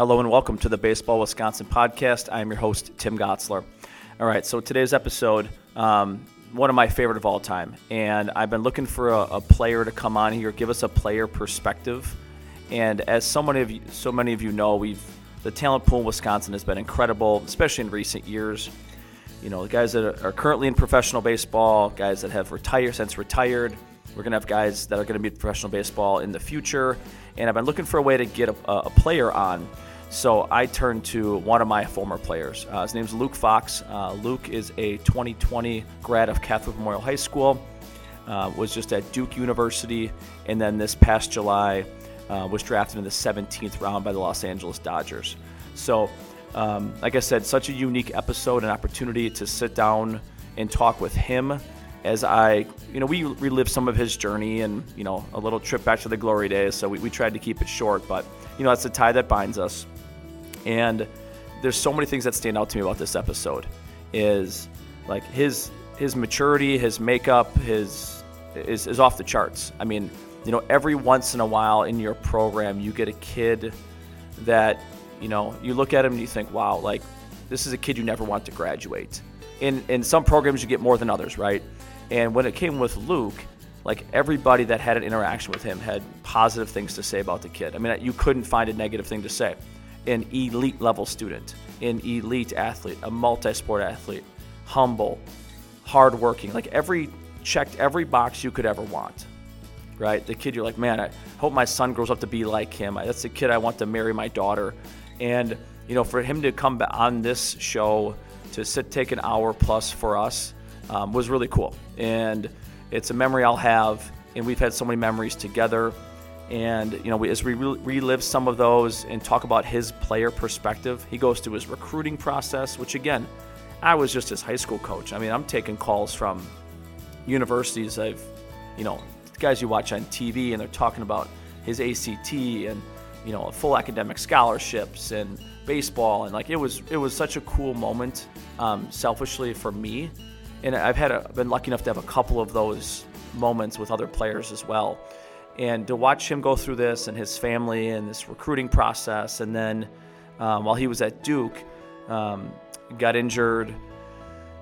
Hello and welcome to the Baseball Wisconsin podcast. I am your host, Tim Gotzler. All right, so today's episode, um, one of my favorite of all time, and I've been looking for a, a, player to come on here, give us a player perspective. And as so many of you, so many of you know, we've the talent pool in Wisconsin has been incredible, especially in recent years. You know, the guys that are currently in professional baseball, guys that have retired since retired. We're going to have guys that are going to be professional baseball in the future. And I've been looking for a way to get a, a player on. So I turned to one of my former players. Uh, his name's Luke Fox. Uh, Luke is a 2020 grad of Catholic Memorial High School, uh, was just at Duke University, and then this past July uh, was drafted in the 17th round by the Los Angeles Dodgers. So, um, like I said, such a unique episode and opportunity to sit down and talk with him as I, you know, we relive some of his journey and, you know, a little trip back to the glory days. So we, we tried to keep it short, but, you know, that's the tie that binds us. And there's so many things that stand out to me about this episode is like his his maturity, his makeup, his is, is off the charts. I mean, you know, every once in a while in your program, you get a kid that, you know, you look at him and you think, wow, like this is a kid you never want to graduate. In, in some programs, you get more than others, right? And when it came with Luke, like everybody that had an interaction with him had positive things to say about the kid. I mean, you couldn't find a negative thing to say. An elite level student, an elite athlete, a multi sport athlete, humble, hardworking, like every checked every box you could ever want right? The kid you're like, man, I hope my son grows up to be like him. That's the kid I want to marry my daughter. And, you know, for him to come on this show to sit, take an hour plus for us um, was really cool. And it's a memory I'll have. And we've had so many memories together. And, you know, we, as we re- relive some of those and talk about his player perspective, he goes through his recruiting process, which again, I was just his high school coach. I mean, I'm taking calls from universities. I've, you know, guys you watch on TV and they're talking about his ACT and you know full academic scholarships and baseball. And like it was it was such a cool moment um, selfishly for me. And I've had a, been lucky enough to have a couple of those moments with other players as well and to watch him go through this and his family and this recruiting process and then um, while he was at Duke um, got injured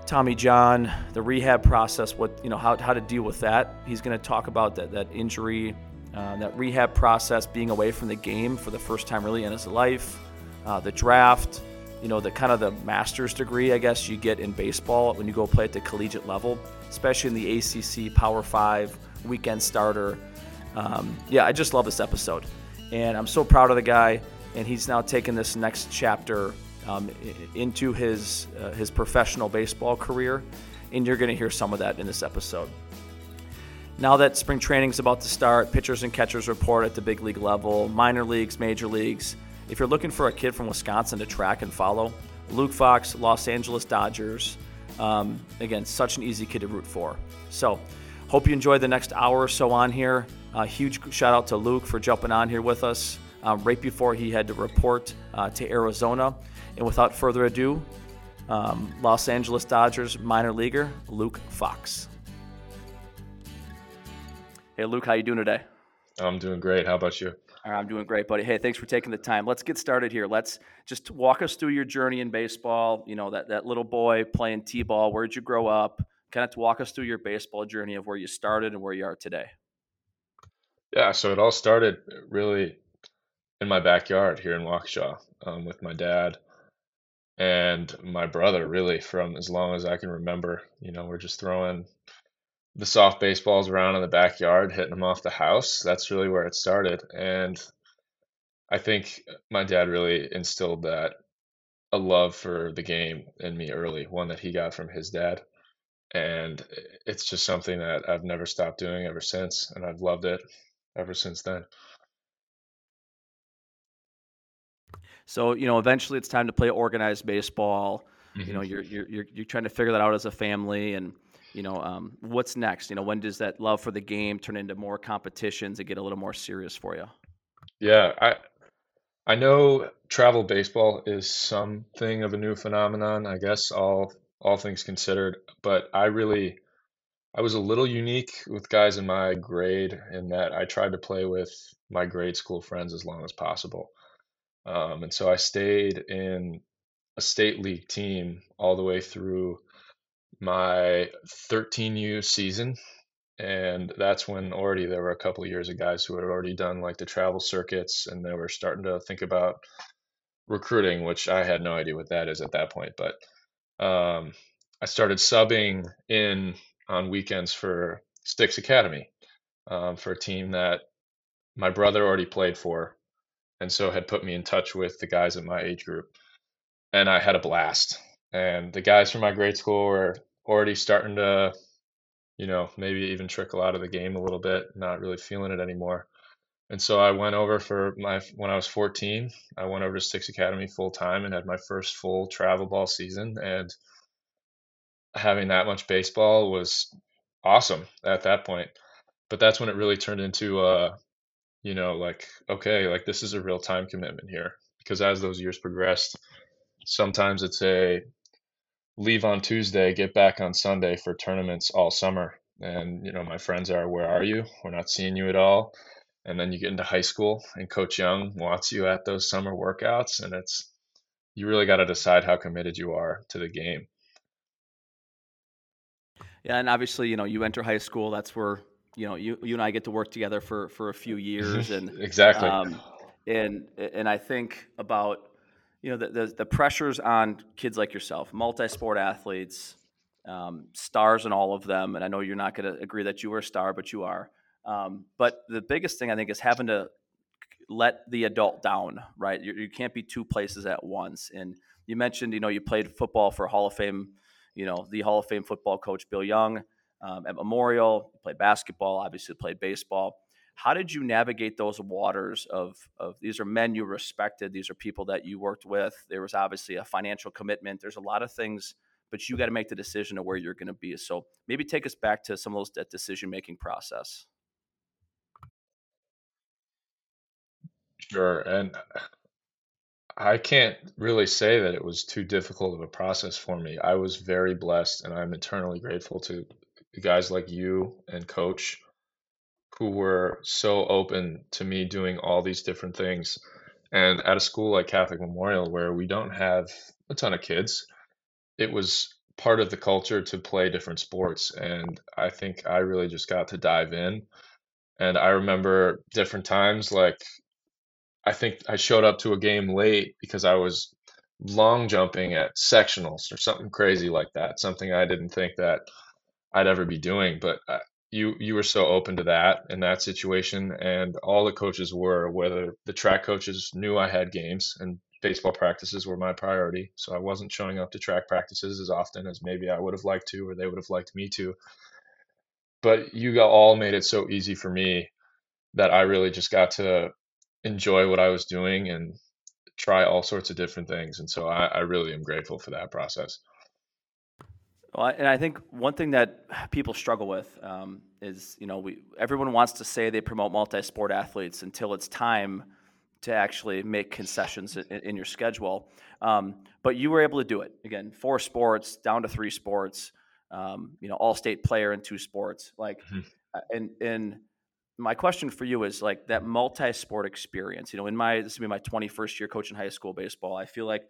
Tommy John, the rehab process, what you know, how, how to deal with that. He's going to talk about that that injury, uh, that rehab process, being away from the game for the first time really in his life, uh, the draft, you know, the kind of the master's degree I guess you get in baseball when you go play at the collegiate level, especially in the ACC Power Five weekend starter. Um, yeah, I just love this episode, and I'm so proud of the guy. And he's now taken this next chapter um, into his uh, his professional baseball career, and you're going to hear some of that in this episode. Now that spring training is about to start, pitchers and catchers report at the big league level, minor leagues, major leagues. If you're looking for a kid from Wisconsin to track and follow, Luke Fox, Los Angeles Dodgers. Um, again, such an easy kid to root for. So, hope you enjoy the next hour or so on here. A uh, huge shout out to Luke for jumping on here with us uh, right before he had to report uh, to Arizona. And without further ado, um, Los Angeles Dodgers minor leaguer Luke Fox. Hey, Luke, how you doing today? I'm doing great. How about you? I'm doing great, buddy. Hey, thanks for taking the time. Let's get started here. Let's just walk us through your journey in baseball. You know, that, that little boy playing T-ball. Where'd you grow up? Kind of walk us through your baseball journey of where you started and where you are today. Yeah, so it all started really in my backyard here in Waukesha um, with my dad and my brother really from as long as I can remember. You know, we're just throwing the soft baseballs around in the backyard, hitting them off the house. That's really where it started. And I think my dad really instilled that a love for the game in me early, one that he got from his dad. And it's just something that I've never stopped doing ever since. And I've loved it ever since then. So you know, eventually it's time to play organized baseball. Mm-hmm. You know, mm-hmm. you're, you're you're you're trying to figure that out as a family, and you know, um, what's next? You know, when does that love for the game turn into more competitions and get a little more serious for you? Yeah, I I know travel baseball is something of a new phenomenon. I guess all all things considered, but I really I was a little unique with guys in my grade in that I tried to play with my grade school friends as long as possible Um, and so I stayed in a state league team all the way through my 13U season. And that's when already there were a couple of years of guys who had already done like the travel circuits and they were starting to think about recruiting, which I had no idea what that is at that point. But um, I started subbing in on weekends for Sticks Academy um, for a team that my brother already played for, and so had put me in touch with the guys in my age group, and I had a blast. And the guys from my grade school were already starting to, you know, maybe even trickle out of the game a little bit, not really feeling it anymore. And so I went over for my when I was 14, I went over to Sticks Academy full time and had my first full travel ball season. And having that much baseball was awesome at that point. But that's when it really turned into uh, you know, like okay, like this is a real time commitment here. Because as those years progressed, sometimes it's a leave on Tuesday, get back on Sunday for tournaments all summer. And you know, my friends are, where are you? We're not seeing you at all and then you get into high school and coach young wants you at those summer workouts and it's you really got to decide how committed you are to the game yeah and obviously you know you enter high school that's where you know you, you and i get to work together for for a few years and exactly um, and and i think about you know the, the, the pressures on kids like yourself multi-sport athletes um, stars and all of them and i know you're not going to agree that you are a star but you are um, but the biggest thing I think is having to let the adult down, right? You, you, can't be two places at once. And you mentioned, you know, you played football for Hall of Fame, you know, the Hall of Fame football coach Bill Young um, at Memorial. Played basketball, obviously played baseball. How did you navigate those waters of, of these are men you respected, these are people that you worked with. There was obviously a financial commitment. There's a lot of things, but you got to make the decision of where you're going to be. So maybe take us back to some of those that decision making process. Sure. And I can't really say that it was too difficult of a process for me. I was very blessed, and I'm eternally grateful to guys like you and Coach who were so open to me doing all these different things. And at a school like Catholic Memorial, where we don't have a ton of kids, it was part of the culture to play different sports. And I think I really just got to dive in. And I remember different times, like I think I showed up to a game late because I was long jumping at sectionals or something crazy like that. Something I didn't think that I'd ever be doing, but uh, you you were so open to that in that situation, and all the coaches were. Whether the track coaches knew I had games and baseball practices were my priority, so I wasn't showing up to track practices as often as maybe I would have liked to, or they would have liked me to. But you all made it so easy for me that I really just got to enjoy what I was doing and try all sorts of different things. And so I, I really am grateful for that process. Well, and I think one thing that people struggle with um, is, you know, we everyone wants to say they promote multi-sport athletes until it's time to actually make concessions in, in your schedule. Um, but you were able to do it again, four sports down to three sports. Um, you know, all-state player in two sports. Like, mm-hmm. and and my question for you is like that multi-sport experience. You know, in my this will be my 21st year coaching high school baseball. I feel like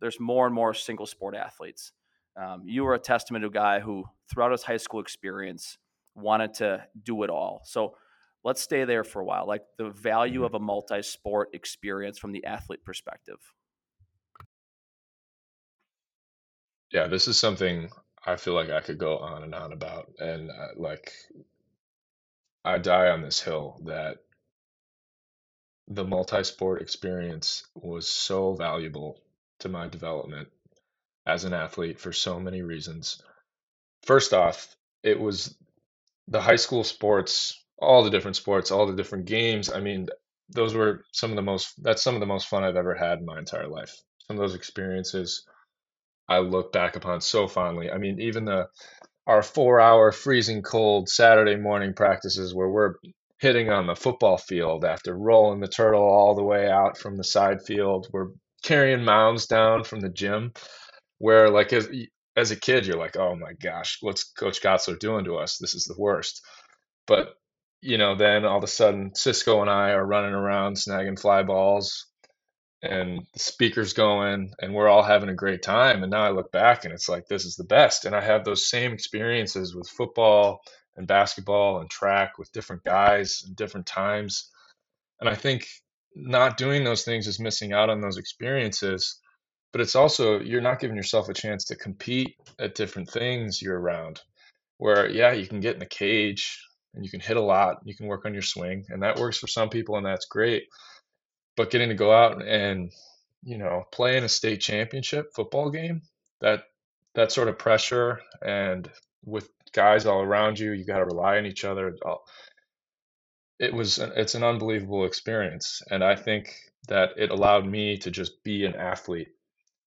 there's more and more single sport athletes. Um, you were a testament to a guy who, throughout his high school experience, wanted to do it all. So let's stay there for a while. Like the value mm-hmm. of a multi-sport experience from the athlete perspective. Yeah, this is something I feel like I could go on and on about, and uh, like I die on this hill that the multi-sport experience was so valuable to my development as an athlete for so many reasons. First off, it was the high school sports, all the different sports, all the different games. I mean, those were some of the most that's some of the most fun I've ever had in my entire life. Some of those experiences I look back upon so fondly. I mean, even the our four hour freezing cold Saturday morning practices where we're hitting on the football field after rolling the turtle all the way out from the side field. We're carrying mounds down from the gym where like as as a kid you're like, "Oh my gosh, what's coach Gotzler doing to us? This is the worst." But you know, then all of a sudden Cisco and I are running around snagging fly balls and the speakers going and we're all having a great time and now i look back and it's like this is the best. And i have those same experiences with football and basketball and track with different guys and different times. And i think not doing those things is missing out on those experiences but it's also you're not giving yourself a chance to compete at different things year round where yeah you can get in the cage and you can hit a lot you can work on your swing and that works for some people and that's great but getting to go out and you know play in a state championship football game that that sort of pressure and with guys all around you you got to rely on each other uh, it was it's an unbelievable experience. And i think that it allowed me to just be an athlete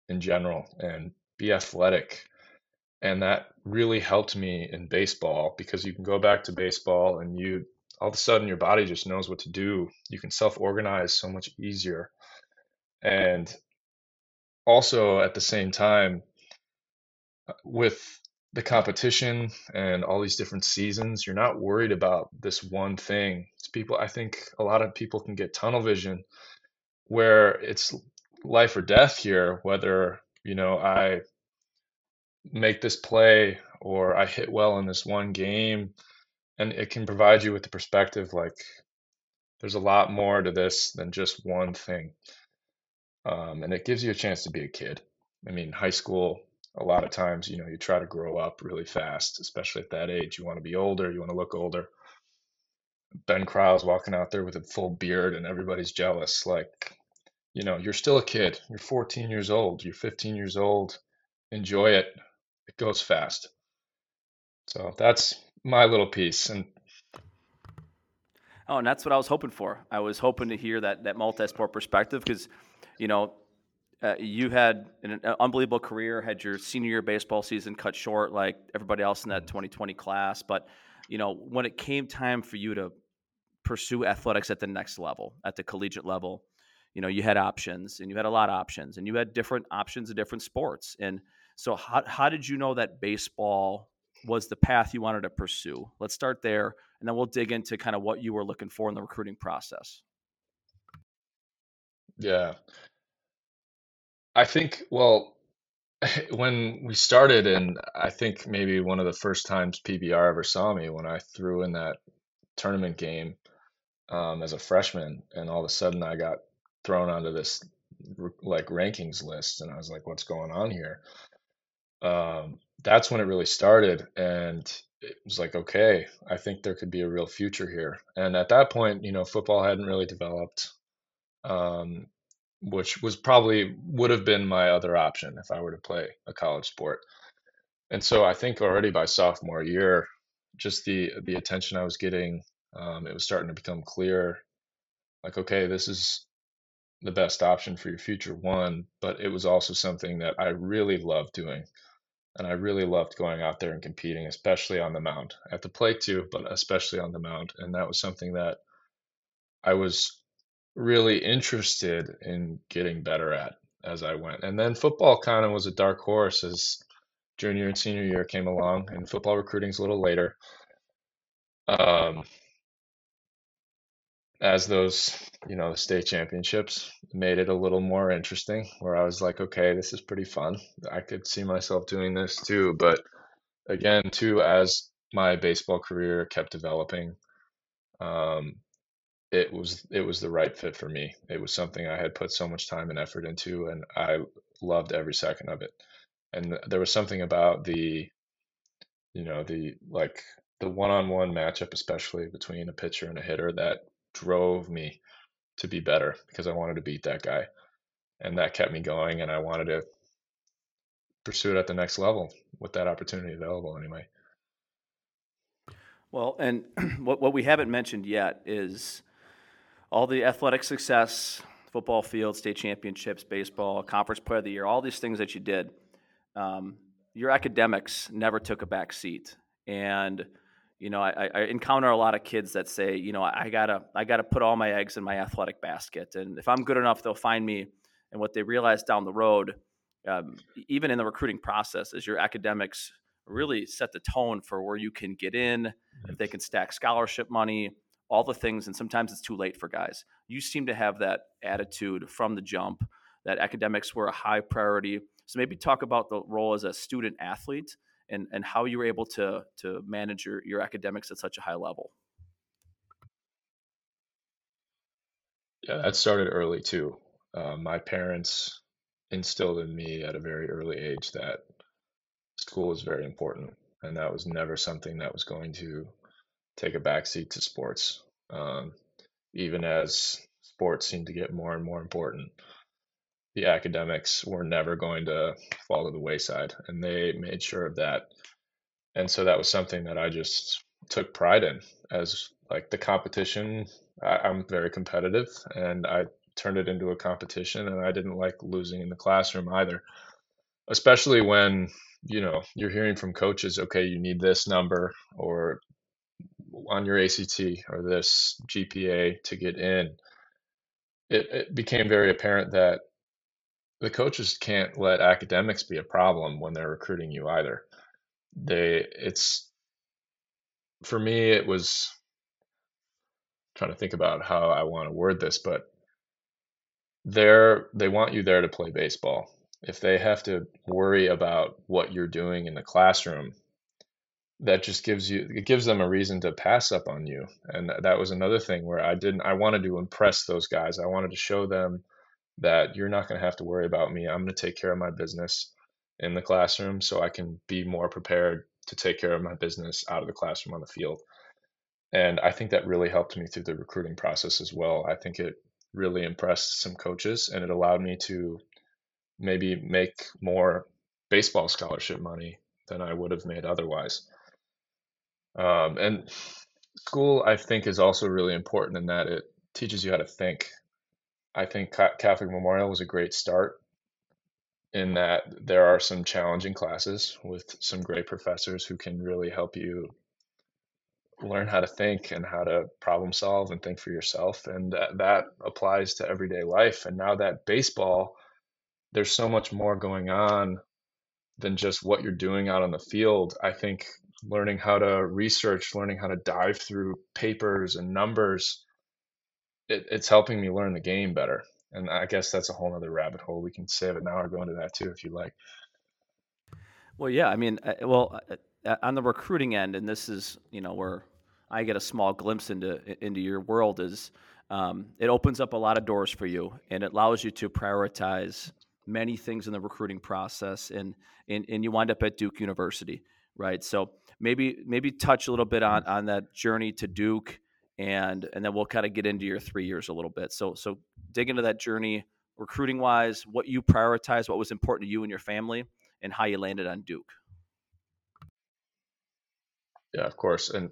in general and be athletic. And that really helped me in baseball because you can go back to baseball and you all of a sudden your body just knows what to do. You can self organize so much easier. And also at the same time, uh, with the competition and all these different seasons, you're not worried about this one thing. It's people, I think a lot of people can get tunnel vision where it's life or death here, whether, you know, I make this play or I hit well in this one game and it can provide you with the perspective like there's a lot more to this than just one thing. Um, and it gives you a chance to be a kid. I mean high school a lot of times you know you try to grow up really fast especially at that age. You want to be older you want to look older. Ben Crowell's walking out there with a full beard and everybody's jealous like you know you're still a kid. You're 14 years old. You're 15 years old. Enjoy it. It goes fast. So that's my little piece. And oh, and that's what I was hoping for. I was hoping to hear that that multi-sport perspective because, you know, uh, you had an, an, unbelievable career. Had your senior year baseball season cut short, like everybody else in that 2020 class. But you know, when it came time for you to pursue athletics at the next level, at the collegiate level, you know, you had options, and you had a lot of options, and you had different options in different sports. And so, how how did you know that baseball was the path you wanted to pursue? Let's start there, and then we'll dig into kind of what you were looking for in the recruiting process. Yeah. I think, well, when we started, and I think maybe one of the first times PBR ever saw me when I threw in that tournament game um, as a freshman, and all of a sudden I got thrown onto this like rankings list, and I was like, "What's going on here?" Um, that's when it really started and it was like okay i think there could be a real future here. And at that point you know football hadn't really developed um, which was probably would have been my other option if i were to play a college sport. And so i think already by sophomore year just the the attention i was getting um, it was starting to become clear like okay this is the best option for your future one but it was also something that i really loved doing and I really loved going out there and competing, especially on the mound. At the plate too, but especially on the mound. And that was something that I was really interested in getting better at as I went. And then football kind of was a dark horse as junior and senior year came along, and football recruiting's a little later. Um, as those, you know, state championships made it a little more interesting where I was like, okay, this is pretty fun. I could see myself doing this too. But again, too, as my baseball career kept developing, um, it was it was the right fit for me. It was something I had put so much time and effort into, and I loved every second of it. And there was something about the, you know, the like the one-on-one matchup, especially between a pitcher and a hitter, that drove me to be better because I wanted to beat that guy. And that kept me going and I wanted to pursue it at the next level with that opportunity available anyway. Well, and what, what we haven't mentioned yet is all the athletic success, football field, state championships, baseball, conference player of the year, all these things that you did. Um, your academics never took a back seat. And you know, I, I, encounter a lot of kids that say, you know, I gotta, I gotta put all my eggs in my athletic basket, and if I'm good enough, they'll find me. And what they realize down the road, um, even in the recruiting process, is your academics really set the tone for where you can get in, if they can stack scholarship money, all the things, and sometimes it's too late for guys. You seem to have that attitude from the jump that academics were a high priority. So maybe talk about the role as a student athlete and, and how you were able to to manage your, your academics at such a high level. Yeah, that started early too. Uh, my parents instilled in me at a very early age that school is very important, and that was never something that was going to take a backseat to sports. Um, even as sports seemed to get more and more important, the academics were never going to fall to the wayside, and they made sure of that. And so that was something that I just took pride in as like the competition. I, I'm very competitive, and I turned it into a competition, and I didn't like losing in the classroom either, especially when you know you're hearing from coaches, okay, you need this number or on your ACT or this GPA to get in, it, it became very apparent that the coaches can't let academics be a problem when they're recruiting you either. They, it's, for me, it was trying to think about how I want to word this, but they're, they want you there to play baseball. If they have to worry about what you're doing in the classroom, that just gives you it gives them a reason to pass up on you and that was another thing where i didn't i wanted to impress those guys i wanted to show them that you're not going to have to worry about me. I'm going to take care of my business in the classroom so i can be more prepared to take care of my business out of the classroom on the field. And i think that really helped me through the recruiting process as well. I think it really impressed some coaches and it allowed me to maybe make more baseball scholarship money than i would have made otherwise. Um, and school, I think, is also really important in that it teaches you how to think. I think Catholic Memorial was a great start in that there are some challenging classes with some great professors who can really help you learn how to think and how to problem solve and think for yourself. And that, that applies to everyday life. And now that baseball, there's so much more going on than just what you're doing out on the field. I think learning how to research, learning how to dive through papers and numbers, it, it's helping me learn the game better. And I guess that's a whole other rabbit hole. We can save it now or go into that too if you like. Well, yeah. I mean, uh, well, uh, uh, on the recruiting end, and this is you know where I get a small glimpse into into your world is um, it opens up a lot of doors for you, and it allows you to prioritize many things in the recruiting process, and and, and you wind up at Duke University, right? So maybe maybe touch a little bit on on that journey to Duke, and and then we'll kind of get into your three years a little bit. So so dig into that journey recruiting wise, what you prioritize, what was important to you and your family, and how you landed on Duke. Yeah, of course, and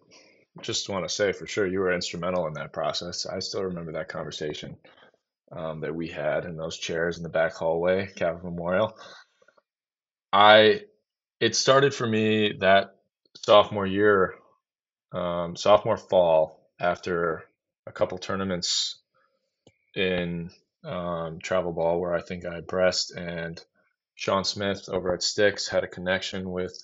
just want to say for sure you were instrumental in that process. I still remember that conversation um, that we had in those chairs in the back hallway, Catholic Memorial. I it started for me that sophomore year, um, sophomore fall, after a couple tournaments in um, travel ball where I think I pressed, and Sean Smith over at Sticks had a connection with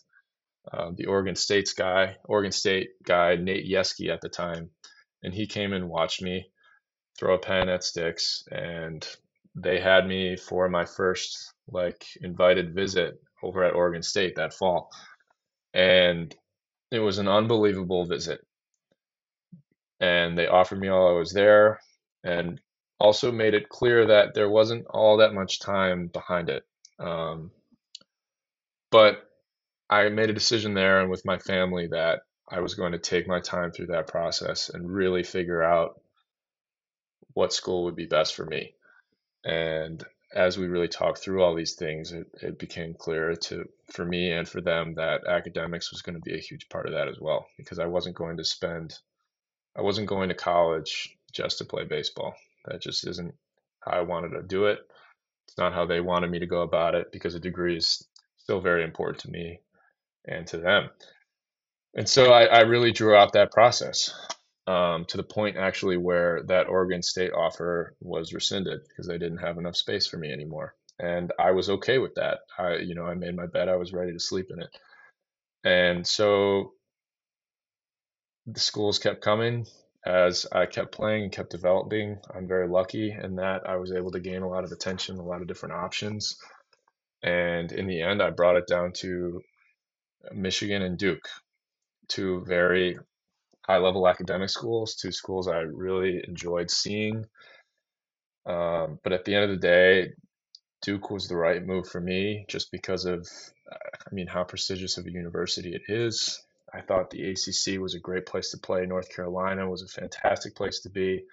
uh, the Oregon State's guy, Oregon State guy Nate Yeskie at the time, and he came and watched me throw a pen at Sticks, and they had me for my first like invited visit over at Oregon State that fall, and it was an unbelievable visit. And they offered me while I was there and also made it clear that there wasn't all that much time behind it. Um, but I made a decision there and with my family that I was going to take my time through that process and really figure out what school would be best for me. And as we really talked through all these things, it, it became clear to for me and for them that academics was going to be a huge part of that as well because I wasn't going to spend I wasn't going to college just to play baseball. That just isn't how I wanted to do it. It's not how they wanted me to go about it because a degree is still very important to me and to them. And so I, I really drew out that process um, to the point actually where that Oregon State offer was rescinded because they didn't have enough space for me anymore, and I was okay with that. I, you know, I made my bed, I was ready to sleep in it, and so the schools kept coming. as I kept playing and kept developing, I'm very lucky in that I was able to gain a lot of attention, a lot of different options. And in the end, I brought it down to Michigan and Duke, two very high level academic schools, two schools I really enjoyed seeing. Um, but at the end of the day, Duke was the right move for me just because of, I mean, how prestigious of a university it is. I thought the ACC was a great place to play. North Carolina was a fantastic place to be.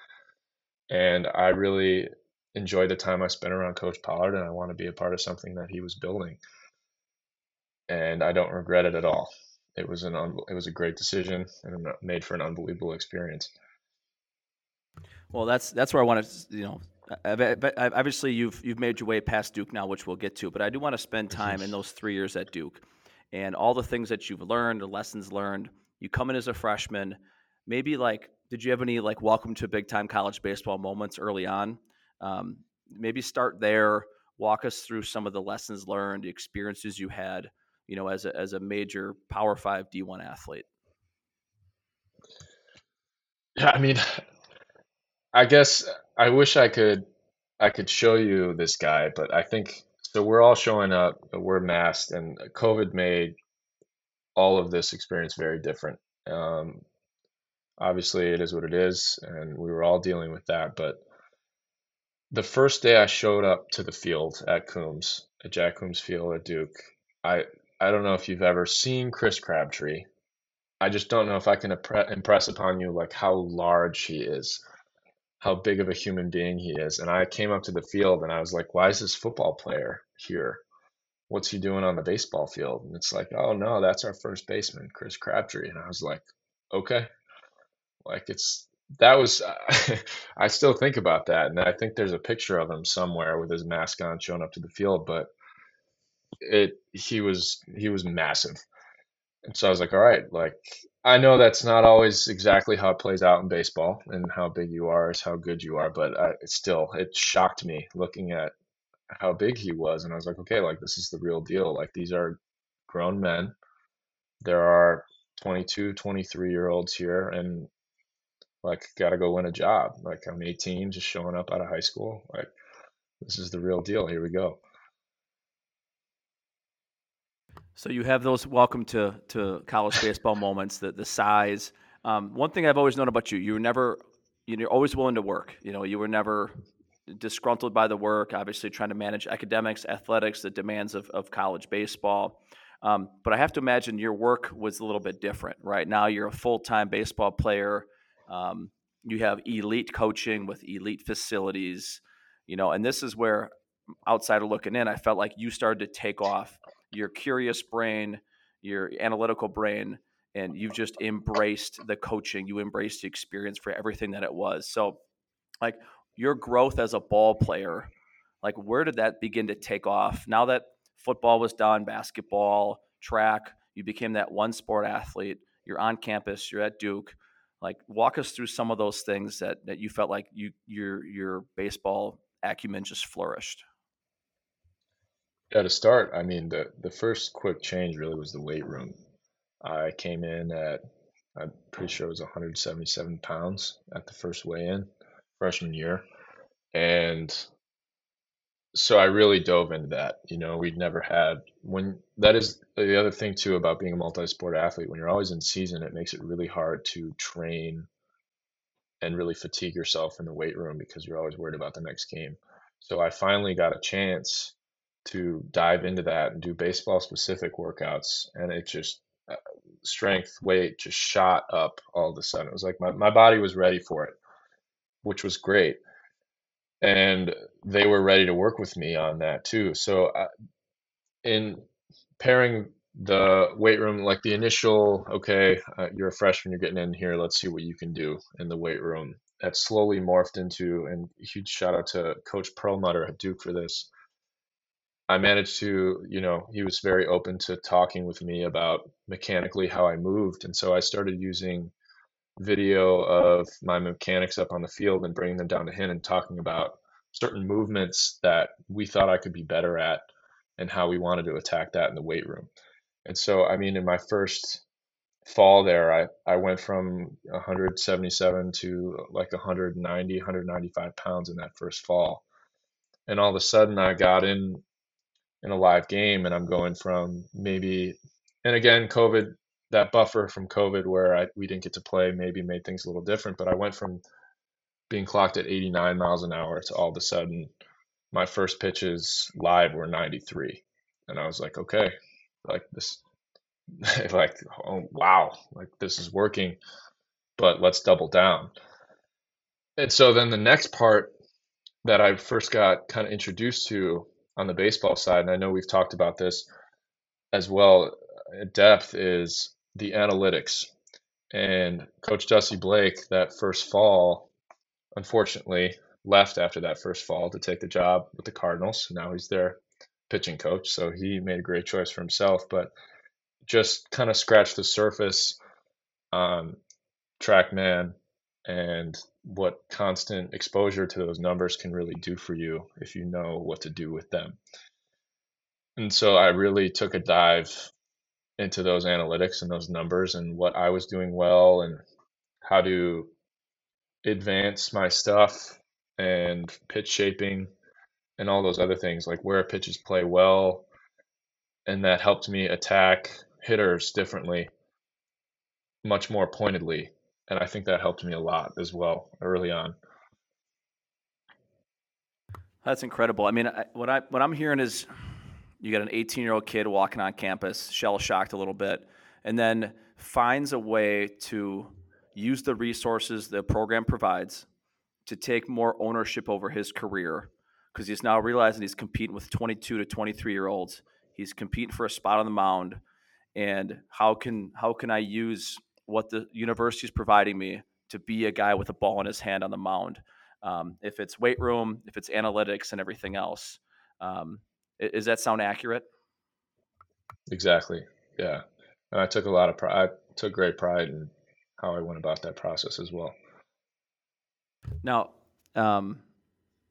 And I really enjoyed the time I spent around Coach Pollard, and I want to be a part of something that he was building. And I don't regret it at all. It was an un- it was a great decision and made for an unbelievable experience. Well, that's that's where I want to you know obviously you've you've made your way past Duke now, which we'll get to, but I do want to spend time in those three years at Duke and all the things that you've learned, the lessons learned. You come in as a freshman, maybe like, did you have any like welcome to big time college baseball moments early on? Um, maybe start there. Walk us through some of the lessons learned, the experiences you had, you know, as a as a major Power Five D one athlete. Yeah, I mean, I guess I wish I could I could show you this guy, but I think so we're all showing up, we're masked, and COVID made all of this experience very different. Um, obviously, it is what it is, and we were all dealing with that. But the first day I showed up to the field at Coombs, at Jack Coombs Field at Duke, I I don't know if you've ever seen Chris Crabtree. I just don't know if I can impress upon you like how large he is how big of a human being he is. And I came up to the field and I was like, why is this football player here? What's he doing on the baseball field? And it's like, oh no, that's our first baseman, Chris Crabtree. And I was like, okay. Like it's that was I still think about that and I think there's a picture of him somewhere with his mask on showing up to the field, but it he was he was massive. And so I was like, all right, like I know that's not always exactly how it plays out in baseball, and how big you are is how good you are. But I, it still, it shocked me looking at how big he was, and I was like, okay, like this is the real deal. Like these are grown men. There are 22, 23 year olds here, and like got to go win a job. Like I'm 18, just showing up out of high school. Like this is the real deal. Here we go. So you have those welcome to to college baseball moments, the the size. Um, one thing I've always known about you, you were never, you're always willing to work. You know, you were never disgruntled by the work. Obviously, trying to manage academics, athletics, the demands of of college baseball. Um, but I have to imagine your work was a little bit different. Right now, you're a full time baseball player. Um, you have elite coaching with elite facilities. You know, and this is where outsider looking in, I felt like you started to take off your curious brain, your analytical brain, and you've just embraced the coaching. You embraced the experience for everything that it was. So, like your growth as a ball player, like where did that begin to take off? Now that football was done, basketball, track, you became that one sport athlete. You're on campus. You're at Duke. Like, walk us through some of those things that that you felt like you your your baseball acumen just flourished. Yeah, to start, I mean, the the first quick change really was the weight room. I came in at, I'm pretty sure it was 177 pounds at the first weigh-in freshman year, and so I really dove into that. You know, we'd never had when that is the other thing too about being a multi-sport athlete. When you're always in season, it makes it really hard to train and really fatigue yourself in the weight room because you're always worried about the next game. So I finally got a chance to dive into that and do baseball specific workouts and it just uh, strength weight just shot up all of a sudden it was like my, my body was ready for it which was great and they were ready to work with me on that too so uh, in pairing the weight room like the initial okay uh, you're a freshman you're getting in here let's see what you can do in the weight room that slowly morphed into and huge shout out to coach perlmutter at duke for this I managed to, you know, he was very open to talking with me about mechanically how I moved. And so I started using video of my mechanics up on the field and bringing them down to him and talking about certain movements that we thought I could be better at and how we wanted to attack that in the weight room. And so, I mean, in my first fall there, I, I went from 177 to like 190, 195 pounds in that first fall. And all of a sudden I got in in a live game and I'm going from maybe, and again, COVID, that buffer from COVID where I, we didn't get to play maybe made things a little different, but I went from being clocked at 89 miles an hour to all of a sudden my first pitches live were 93. And I was like, okay, like this, like, oh, wow, like this is working, but let's double down. And so then the next part that I first got kind of introduced to on the baseball side, and I know we've talked about this as well at depth, is the analytics. And Coach Dusty Blake, that first fall, unfortunately, left after that first fall to take the job with the Cardinals. Now he's their pitching coach, so he made a great choice for himself. But just kind of scratched the surface on TrackMan and what constant exposure to those numbers can really do for you if you know what to do with them. And so I really took a dive into those analytics and those numbers and what I was doing well and how to advance my stuff and pitch shaping and all those other things like where pitches play well. And that helped me attack hitters differently much more pointedly. And i think that helped me a lot as well early on. That's incredible. I mean I, what i what i'm hearing is you got an 18 year old kid walking on campus shell shocked a little bit and then finds a way to use the resources the program provides to take more ownership over his career because he's now realizing he's competing with 22 to 23 year olds. He's competing for a spot on the mound, and how can how can I use what the university is providing me to be a guy with a ball in his hand on the mound? Um, if it's weight room, if it's analytics, and everything else, um, does that sound accurate? Exactly. Yeah, and I took a lot of pride. I took great pride in how I went about that process as well. Now, um,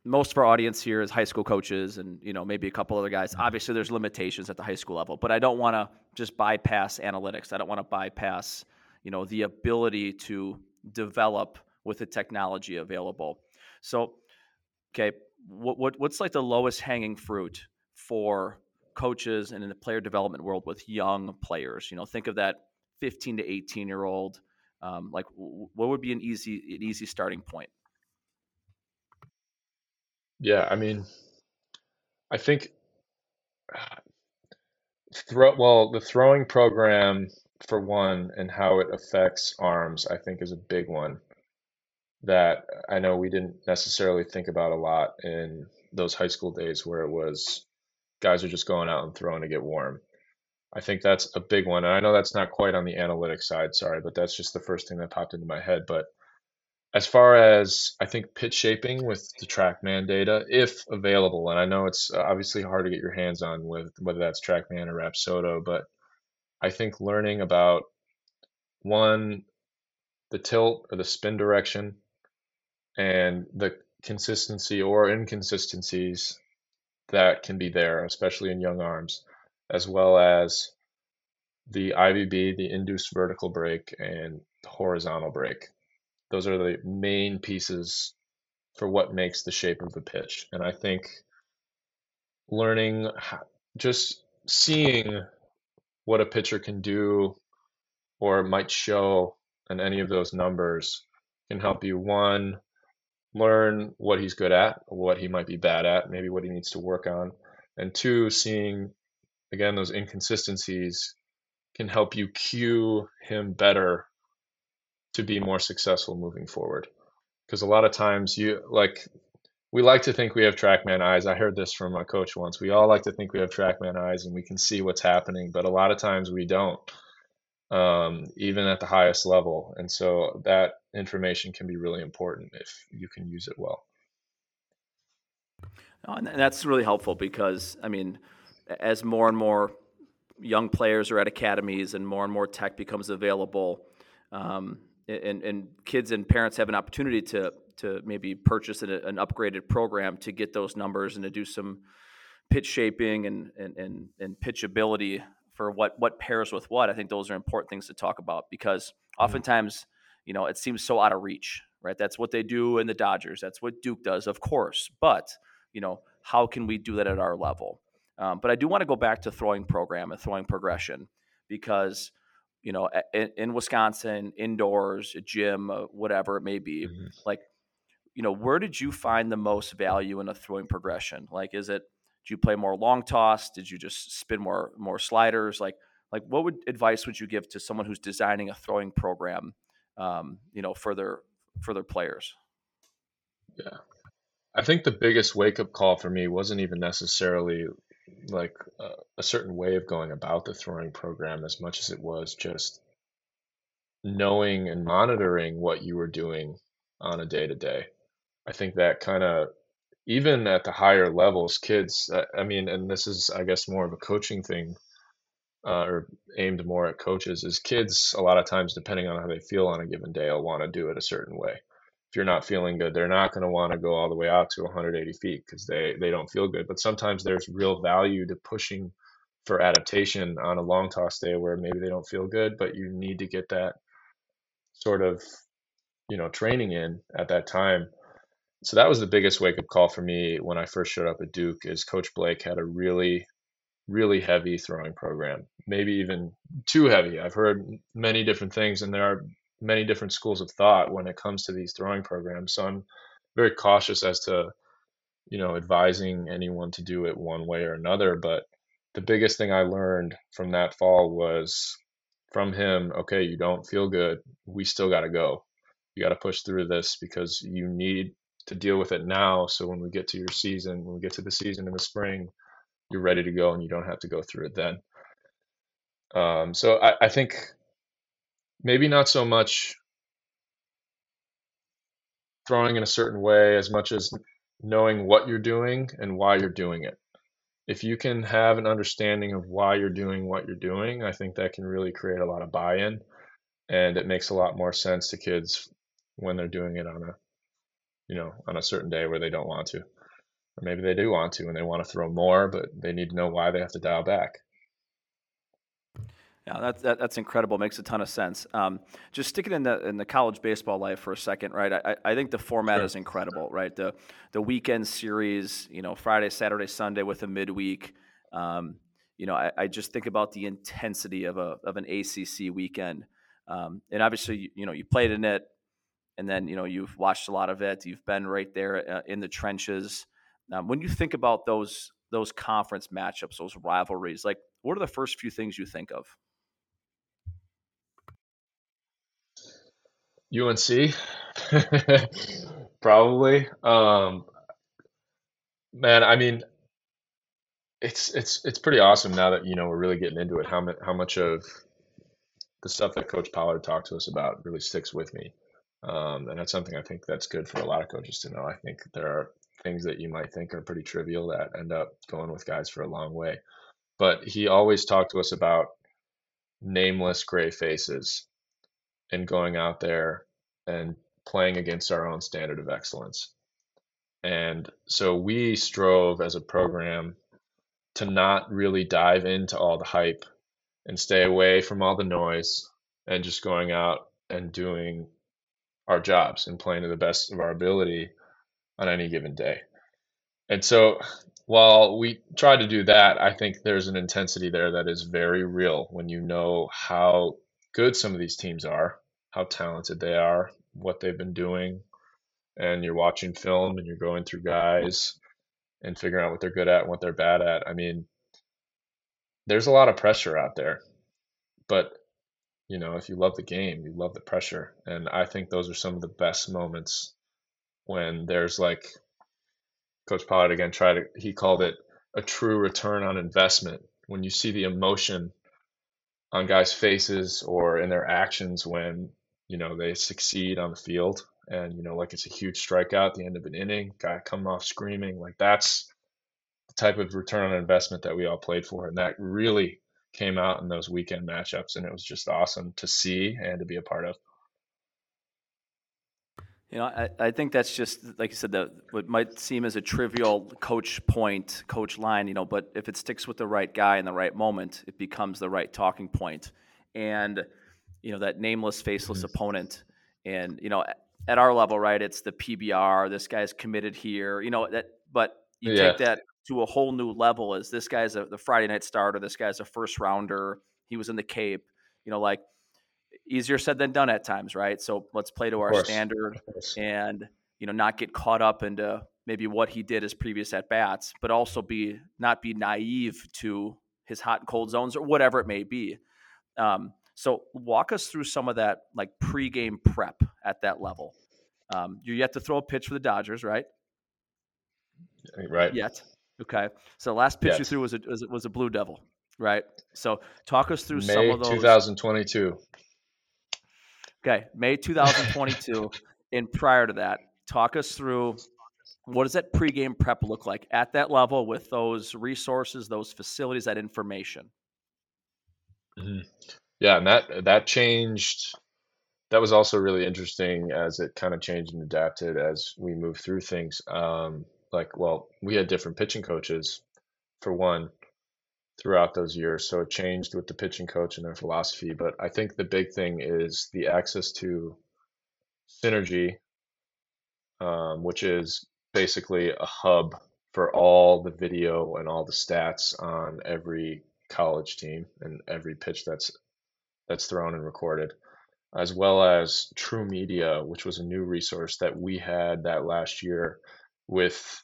most of our audience here is high school coaches and you know maybe a couple other guys obviously there's limitations at the high school level but i don't want to just bypass analytics i don't want to bypass you know the ability to develop with the technology available so okay what, what what's like the lowest hanging fruit for coaches and in the player development world with young players you know think of that 15 to 18 year old um, like what would be an easy an easy starting point? Yeah, I mean, I think throw well, the throwing program for one and how it affects arms, I think is a big one that I know we didn't necessarily think about a lot in those high school days where it was guys are just going out and throwing to get warm. I think that's a big one. And I know that's not quite on the analytics side, sorry, but that's just the first thing that popped into my head. But as far as I think pitch shaping with the TrackMan data, if available, and I know it's obviously hard to get your hands on with whether that's TrackMan or Rapsodo, but I think learning about one, the tilt or the spin direction, and the consistency or inconsistencies that can be there, especially in young arms, as well as the IVB, the induced vertical break, and horizontal break those are the main pieces for what makes the shape of the pitch. And I think learning, just seeing what a pitcher can do or might show in any of those numbers can help you one learn what he's good at what he might be bad at maybe what he needs to work on and two seeing again those inconsistencies can help you cue him better to be more successful moving forward. Because a lot of times you like we like to think we have trackman eyes. I heard this from a coach once. We all like to think we have trackman eyes and we can see what's happening, but a lot of times we don't, um, even at the highest level. And so that information can be really important if you can use it well. Oh, and that's really helpful because, I mean, as more and more young players are at academies and more and more tech becomes available, um, and, and kids and parents have an opportunity to to maybe purchase an, an upgraded program to get those numbers and to do some pitch shaping and and and, and pitchability for what what pairs with what, I think those are important things to talk about because oftentimes, you know, it seems so out of reach, right? That's what they do in the Dodgers. That's what Duke does, of course. But you know, how can we do that at our level? Um, but I do want to go back to throwing program and throwing progression because you know in, in Wisconsin, indoors, a gym, uh, whatever it may be, mm-hmm. like you know, where did you find the most value in a throwing progression? Like, is it do you play more long toss? Did you just spin more more sliders? Like, like what would advice would you give to someone who's designing a throwing program? Um, you know, for their for their players. Yeah, I think the biggest wake up call for me wasn't even necessarily like a, a certain way of going about the throwing program as much as it was just knowing and monitoring what you were doing on a day to day. I think that kind of even at the higher levels, kids. I mean, and this is, I guess, more of a coaching thing, uh, or aimed more at coaches. Is kids a lot of times, depending on how they feel on a given day, will want to do it a certain way. If you're not feeling good, they're not going to want to go all the way out to 180 feet because they they don't feel good. But sometimes there's real value to pushing for adaptation on a long toss day where maybe they don't feel good, but you need to get that sort of you know training in at that time so that was the biggest wake up call for me when I first showed up at Duke is Coach Blake had a really really heavy throwing program, maybe even too heavy. I've heard many different things and there are many different schools of thought when it comes to these throwing programs. So I'm very cautious as to you know advising anyone to do it one way or another, but the biggest thing I learned from that fall was from him, okay, you don't feel good. We still got to go. You got to push through this because you need to deal with it now. So when we get to your season, when we get to the season in the spring, you're ready to go and you don't have to go through it then. Um, so I, I think maybe not so much throwing in a certain way as much as knowing what you're doing and why you're doing it. If you can have an understanding of why you're doing what you're doing, I think that can really create a lot of buy in and it makes a lot more sense to kids when they're doing it on a you know, on a certain day where they don't want to. Or maybe they do want to and they want to throw more, but they need to know why they have to dial back. Yeah, that's that, that's incredible. Makes a ton of sense. Um, just sticking in the in the college baseball life for a second, right? I, I think the format sure. is incredible, right? The the weekend series, you know, Friday, Saturday, Sunday with a midweek. Um, you know, I, I, just think about the intensity of a of an ACC weekend, um, and obviously, you know, you played in it and then you know you've watched a lot of it. You've been right there uh, in the trenches. Um, when you think about those those conference matchups, those rivalries, like what are the first few things you think of? UNC, probably. Um, man, I mean, it's it's it's pretty awesome now that you know we're really getting into it. How much how much of the stuff that Coach Pollard talked to us about really sticks with me. Um, and that's something I think that's good for a lot of coaches to know. I think there are things that you might think are pretty trivial that end up going with guys for a long way. But he always talked to us about nameless gray faces and going out there and playing against our own standard of excellence. And so we strove as a program to not really dive into all the hype and stay away from all the noise and just going out and doing our jobs and playing to the best of our ability on any given day. And so while we try to do that, I think there's an intensity there that is very real when you know how good some of these teams are, how talented they are, what they've been doing, and you're watching film and you're going through guys and figuring out what they're good at and what they're bad at. I mean, there's a lot of pressure out there, but you know, if you love the game, you love the pressure. And I think those are some of the best moments when there's like Coach Pollard again tried to he called it a true return on investment. When you see the emotion on guys' faces or in their actions when, you know, they succeed on the field and, you know, like it's a huge strikeout at the end of an inning, guy coming off screaming, like that's the type of return on investment that we all played for. And that really came out in those weekend matchups, and it was just awesome to see and to be a part of. You know, I, I think that's just like you said, the what might seem as a trivial coach point, coach line, you know, but if it sticks with the right guy in the right moment, it becomes the right talking point. And you know, that nameless, faceless mm-hmm. opponent, and you know, at our level, right, it's the PBR. This guy's committed here, you know that. But you yeah. take that to a whole new level. As this guy's a, the Friday night starter, this guy's a first rounder. He was in the Cape, you know, like easier said than done at times, right? So let's play to our standard and you know not get caught up into maybe what he did his previous at bats, but also be not be naive to his hot and cold zones or whatever it may be. Um, so walk us through some of that like pregame prep at that level. Um, you're yet to throw a pitch for the Dodgers, right? Right. Yet. Okay. So the last pitch yes. you threw was a, was a, was a Blue Devil, right? So talk us through May some of those. 2022. Okay, May 2022. and prior to that, talk us through what does that pregame prep look like at that level with those resources, those facilities, that information. Mm-hmm. Yeah, and that that changed. That was also really interesting as it kind of changed and adapted as we moved through things. Um, like, well, we had different pitching coaches, for one, throughout those years. So it changed with the pitching coach and their philosophy. But I think the big thing is the access to Synergy, um, which is basically a hub for all the video and all the stats on every college team and every pitch that's that's thrown and recorded, as well as TruMedia which was a new resource that we had that last year with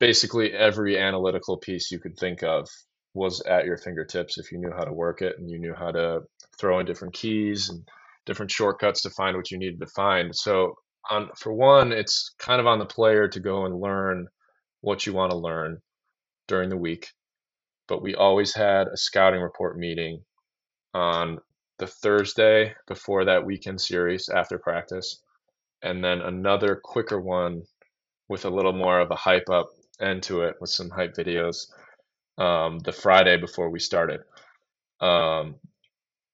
basically every analytical piece you could think of was at your fingertips if you knew how to work it and you knew how to throw in different keys and different shortcuts to find what you needed to find. So on for one, it's kind of on the player to go and learn what you want to learn during the week. But we always had a scouting report meeting on the Thursday before that weekend series after practice, and then another quicker one with a little more of a hype up end to it with some hype videos um, the Friday before we started. Um,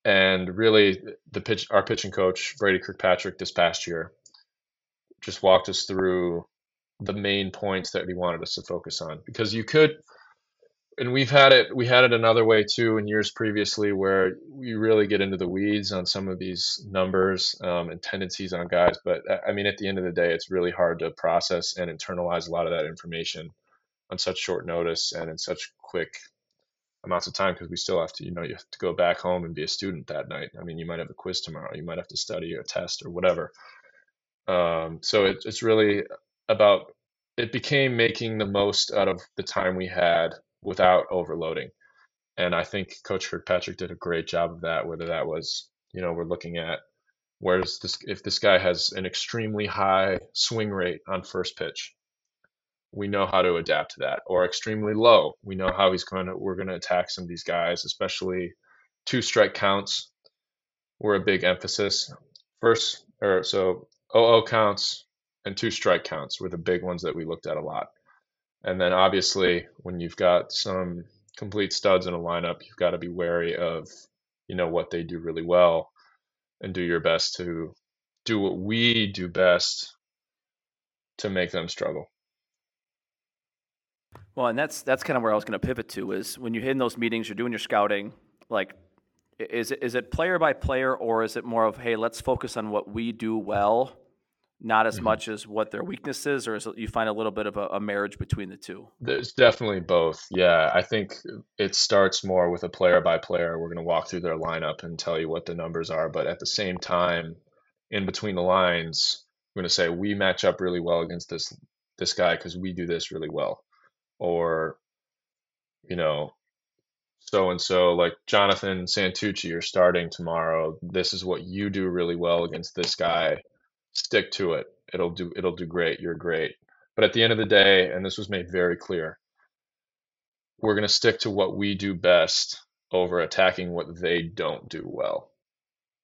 and really, the pitch, our pitching coach Brady Kirkpatrick this past year, just walked us through the main points that he wanted us to focus on because you could and we've had it we had it another way too in years previously where we really get into the weeds on some of these numbers um, and tendencies on guys but i mean at the end of the day it's really hard to process and internalize a lot of that information on such short notice and in such quick amounts of time because we still have to you know you have to go back home and be a student that night. I mean you might have a quiz tomorrow you might have to study a test or whatever. Um, so it, it's really about it became making the most out of the time we had without overloading. And i think coach kirkpatrick did a great job of that whether that was you know we're looking at where's this if this guy has an extremely high swing rate on first pitch we know how to adapt to that or extremely low we know how he's going to we're going to attack some of these guys especially two strike counts were a big emphasis. First or so oo counts and two strike counts were the big ones that we looked at a lot and then obviously when you've got some complete studs in a lineup you've got to be wary of you know what they do really well and do your best to do what we do best to make them struggle well, and that's that's kind of where I was going to pivot to is when you're in those meetings, you're doing your scouting. Like, is it is it player by player, or is it more of hey, let's focus on what we do well, not as mm-hmm. much as what their weaknesses, or is it, you find a little bit of a, a marriage between the two? There's definitely both. Yeah, I think it starts more with a player by player. We're going to walk through their lineup and tell you what the numbers are, but at the same time, in between the lines, I'm going to say we match up really well against this this guy because we do this really well or you know so and so like Jonathan Santucci you're starting tomorrow this is what you do really well against this guy stick to it. It'll do it'll do great. You're great. But at the end of the day and this was made very clear we're going to stick to what we do best over attacking what they don't do well.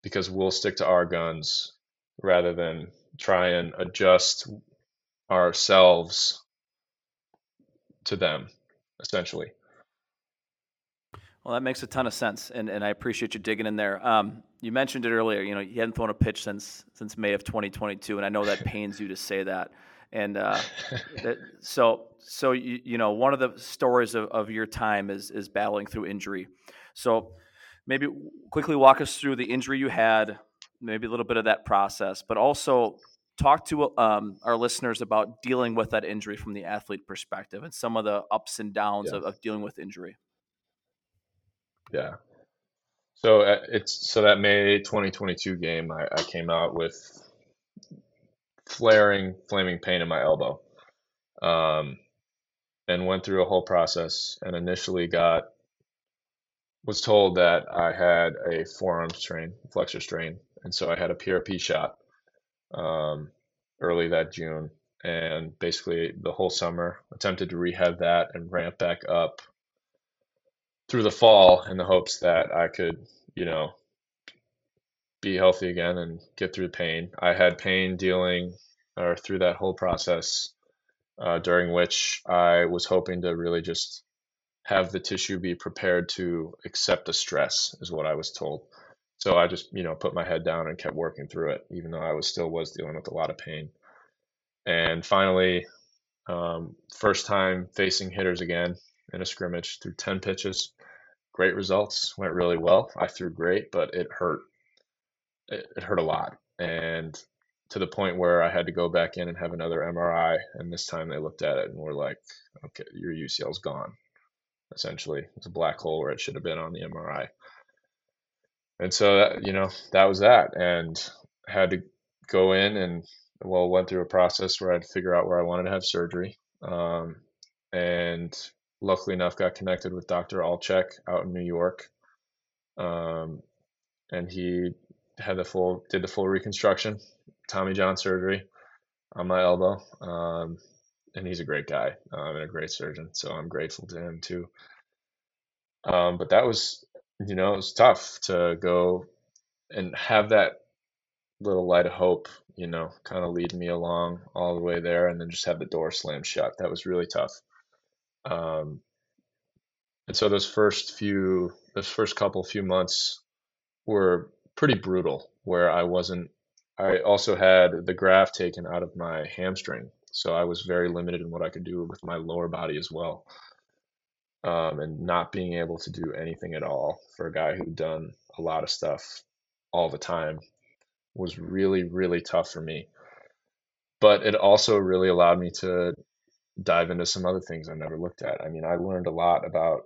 Because we'll stick to our guns rather than try and adjust ourselves to them, essentially. Well, that makes a ton of sense, and, and I appreciate you digging in there. Um, you mentioned it earlier. You know, you hadn't thrown a pitch since since May of 2022, and I know that pains you to say that. And uh, that, so, so you, you know, one of the stories of, of your time is is battling through injury. So, maybe quickly walk us through the injury you had, maybe a little bit of that process, but also talk to um, our listeners about dealing with that injury from the athlete perspective and some of the ups and downs yeah. of, of dealing with injury. Yeah. So uh, it's so that May 2022 game, I, I came out with flaring, flaming pain in my elbow, um, and went through a whole process. And initially got was told that I had a forearm strain, flexor strain, and so I had a PRP shot um, early that June, and basically the whole summer attempted to rehab that and ramp back up through the fall in the hopes that I could, you know, be healthy again and get through the pain. I had pain dealing or through that whole process, uh, during which I was hoping to really just have the tissue be prepared to accept the stress, is what I was told. So I just, you know, put my head down and kept working through it, even though I was still was dealing with a lot of pain. And finally, um, first time facing hitters again in a scrimmage through 10 pitches. Great results, went really well. I threw great, but it hurt. It, it hurt a lot. And to the point where I had to go back in and have another MRI. And this time they looked at it and were like, okay, your UCL's gone. Essentially, it's a black hole where it should have been on the MRI. And so, that, you know, that was that. And had to go in and, well, went through a process where I had to figure out where I wanted to have surgery. Um, and luckily enough, got connected with Dr. Altchek out in New York. Um, and he had the full, did the full reconstruction, Tommy John surgery on my elbow. Um, and he's a great guy um, and a great surgeon. So I'm grateful to him too. Um, but that was, you know, it was tough to go and have that little light of hope, you know, kind of lead me along all the way there and then just have the door slammed shut. That was really tough. Um, and so those first few, those first couple few months were pretty brutal where I wasn't, I also had the graft taken out of my hamstring. So I was very limited in what I could do with my lower body as well. Um, and not being able to do anything at all for a guy who'd done a lot of stuff all the time was really, really tough for me. But it also really allowed me to dive into some other things I never looked at. I mean, I learned a lot about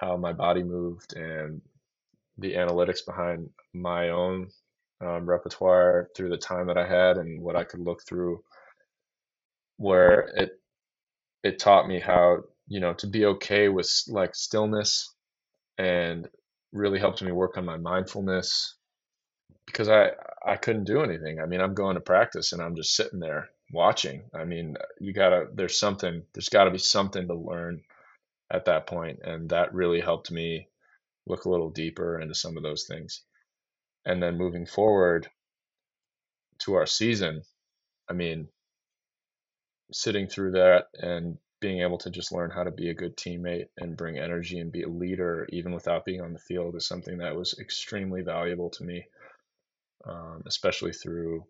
how my body moved and the analytics behind my own um, repertoire through the time that I had and what I could look through. Where it it taught me how you know to be okay with like stillness, and really helped me work on my mindfulness because I I couldn't do anything. I mean, I'm going to practice and I'm just sitting there watching. I mean, you gotta, there's something, there's got to be something to learn at that point, and that really helped me look a little deeper into some of those things. And then moving forward to our season, I mean, sitting through that and being able to just learn how to be a good teammate and bring energy and be a leader even without being on the field is something that was extremely valuable to me um, especially through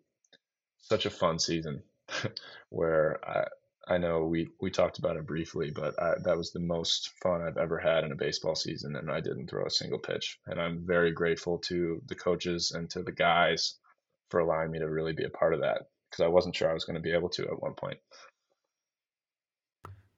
such a fun season where I, I know we, we talked about it briefly, but I, that was the most fun I've ever had in a baseball season, and I didn't throw a single pitch. And I'm very grateful to the coaches and to the guys for allowing me to really be a part of that because I wasn't sure I was going to be able to at one point.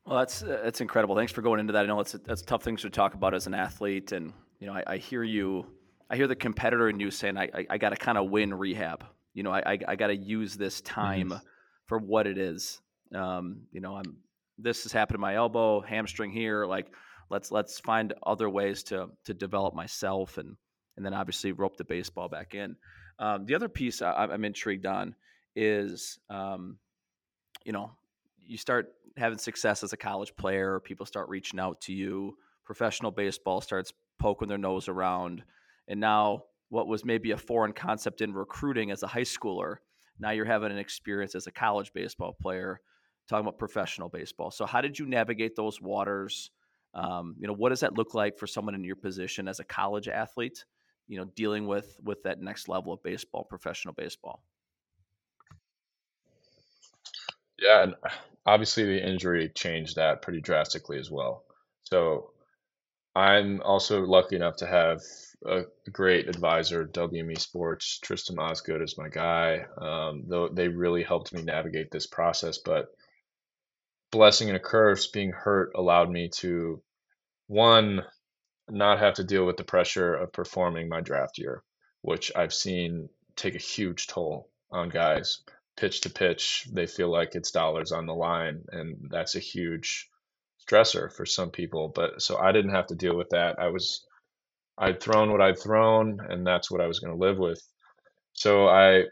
Well, that's that's incredible. Thanks for going into that. I know it's that's tough things to talk about as an athlete, and you know I, I hear you. I hear the competitor in you saying, "I I, I got to kind of win rehab." You know, I I, I got to use this time. Mm-hmm for what it is. Um, you know, I'm this has happened to my elbow, hamstring here. Like, let's let's find other ways to to develop myself and and then obviously rope the baseball back in. Um, the other piece I, am intrigued on is, um, you know, you start having success as a college player, people start reaching out to you, professional baseball starts poking their nose around, and now what was maybe a foreign concept in recruiting as a high schooler now you're having an experience as a college baseball player, talking about professional baseball. So how did you navigate those waters? Um, you know, what does that look like for someone in your position as a college athlete? You know, dealing with with that next level of baseball, professional baseball. Yeah, and obviously the injury changed that pretty drastically as well. So I'm also lucky enough to have a great advisor, WME Sports. Tristan Osgood is my guy. Um, though they really helped me navigate this process, but blessing and a curse, being hurt allowed me to one not have to deal with the pressure of performing my draft year, which I've seen take a huge toll on guys pitch to pitch. They feel like it's dollars on the line, and that's a huge stressor for some people. But so I didn't have to deal with that. I was I'd thrown what I'd thrown, and that's what I was going to live with. So I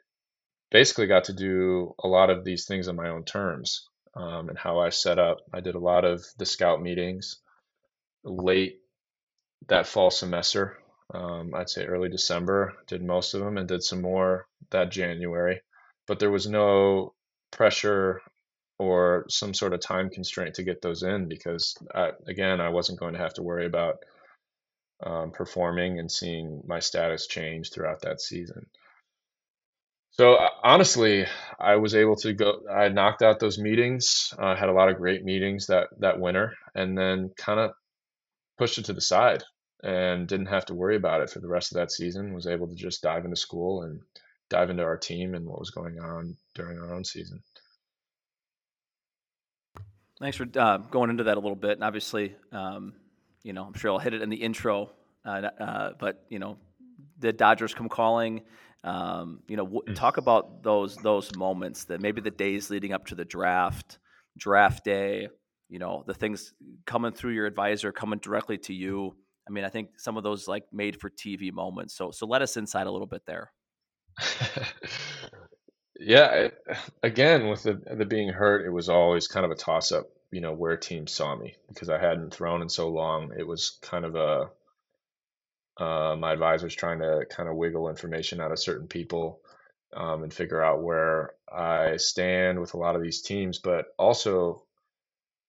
basically got to do a lot of these things on my own terms um, and how I set up. I did a lot of the scout meetings late that fall semester. Um, I'd say early December, did most of them and did some more that January. But there was no pressure or some sort of time constraint to get those in because, I, again, I wasn't going to have to worry about um, performing and seeing my status change throughout that season. So uh, honestly, I was able to go. I knocked out those meetings. I uh, had a lot of great meetings that that winter, and then kind of pushed it to the side and didn't have to worry about it for the rest of that season. Was able to just dive into school and dive into our team and what was going on during our own season. Thanks for uh, going into that a little bit. And obviously, um, you know, I'm sure I'll hit it in the intro, uh, uh, but you know, the Dodgers come calling. Um, you know, w- mm. talk about those those moments that maybe the days leading up to the draft, draft day. You know, the things coming through your advisor, coming directly to you. I mean, I think some of those like made for TV moments. So, so let us inside a little bit there. yeah, again with the the being hurt, it was always kind of a toss up. You know where teams saw me because I hadn't thrown in so long. It was kind of a uh, my advisor's trying to kind of wiggle information out of certain people um, and figure out where I stand with a lot of these teams, but also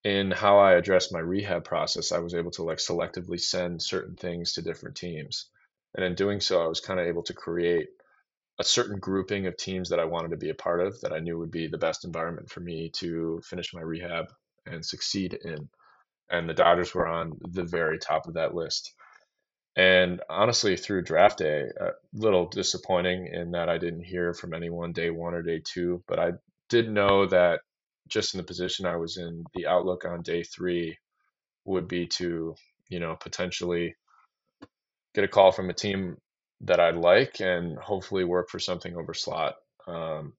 in how I address my rehab process, I was able to like selectively send certain things to different teams. And in doing so, I was kind of able to create a certain grouping of teams that I wanted to be a part of that I knew would be the best environment for me to finish my rehab and succeed in. And the Dodgers were on the very top of that list. And honestly, through draft day, a little disappointing in that I didn't hear from anyone day one or day two, but I did know that just in the position I was in, the outlook on day three would be to, you know, potentially get a call from a team that I'd like and hopefully work for something over slot. Um,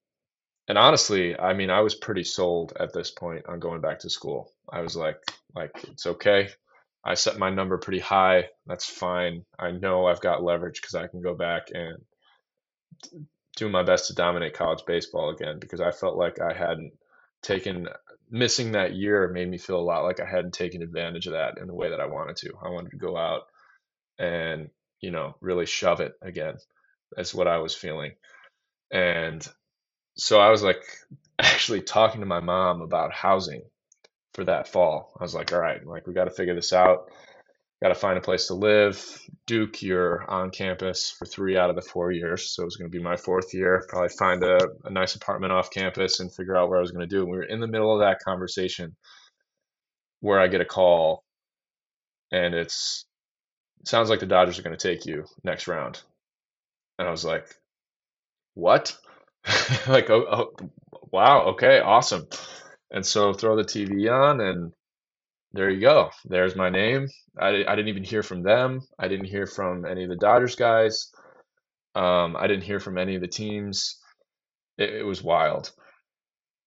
and honestly, I mean, I was pretty sold at this point on going back to school. I was like, like it's okay. I set my number pretty high. That's fine. I know I've got leverage because I can go back and do my best to dominate college baseball again because I felt like I hadn't taken missing that year made me feel a lot like I hadn't taken advantage of that in the way that I wanted to. I wanted to go out and, you know, really shove it again. That's what I was feeling. And so I was like actually talking to my mom about housing for that fall. I was like, all right, like we got to figure this out. Got to find a place to live. Duke, you're on campus for three out of the four years, so it was going to be my fourth year. Probably find a, a nice apartment off campus and figure out where I was going to do. And we were in the middle of that conversation where I get a call, and it's it sounds like the Dodgers are going to take you next round. And I was like, what? like, oh, oh, wow, okay, awesome. And so throw the TV on, and there you go. There's my name. I, I didn't even hear from them. I didn't hear from any of the Dodgers guys. Um, I didn't hear from any of the teams. It, it was wild.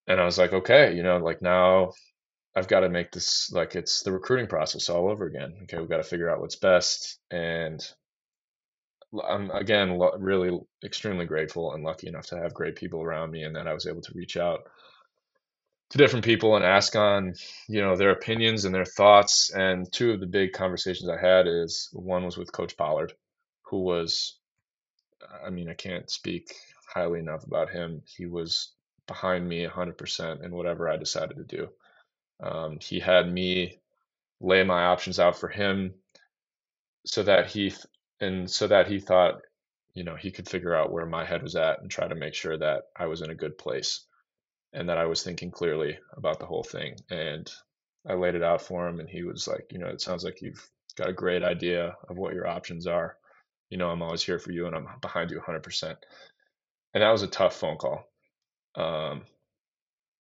And I was like, okay, you know, like now I've got to make this like it's the recruiting process all over again. Okay, we've got to figure out what's best. And I'm again really extremely grateful and lucky enough to have great people around me, and that I was able to reach out to different people and ask on you know their opinions and their thoughts and two of the big conversations i had is one was with coach pollard who was i mean i can't speak highly enough about him. He was behind me 100% in whatever i decided to do. Um, he had me lay my options out for him so that he and so that he thought you know he could figure out where my head was at and try to make sure that I was in a good place and that I was thinking clearly about the whole thing. And I laid it out for him and he was like you know it sounds like you've got a great idea of what your options are. You know I'm always here for you and I'm behind you 100% and that was a tough phone call. Um,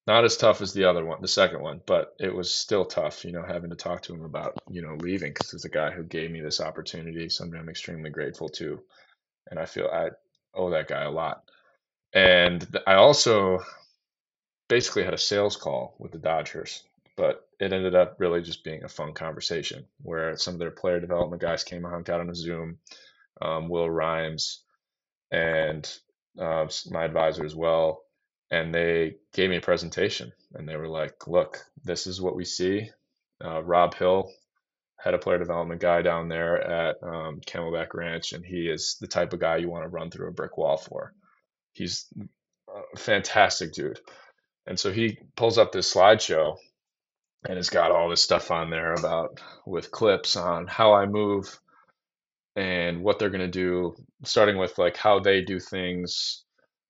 not as tough as the other one, the second one, but it was still tough, you know, having to talk to him about, you know, leaving because it's a guy who gave me this opportunity, something I'm extremely grateful to. And I feel I owe that guy a lot. And I also basically had a sales call with the Dodgers, but it ended up really just being a fun conversation where some of their player development guys came and hung out on a Zoom, um, Will Rhymes, and uh, my advisor as well and they gave me a presentation and they were like, look, this is what we see. Uh, Rob Hill, head of player development guy down there at um, Camelback Ranch, and he is the type of guy you want to run through a brick wall for. He's a fantastic dude. And so he pulls up this slideshow and it's got all this stuff on there about with clips on how I move and what they're going to do, starting with like how they do things,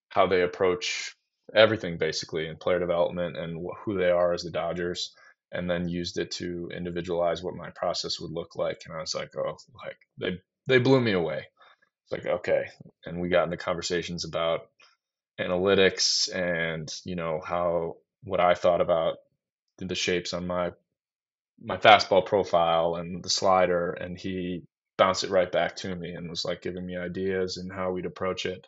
how they approach everything basically in player development and who they are as the Dodgers, and then used it to individualize what my process would look like. And I was like, oh, like they they blew me away. It's like okay, and we got into conversations about analytics and you know how what I thought about the shapes on my my fastball profile and the slider, and he bounced it right back to me and was like giving me ideas and how we'd approach it.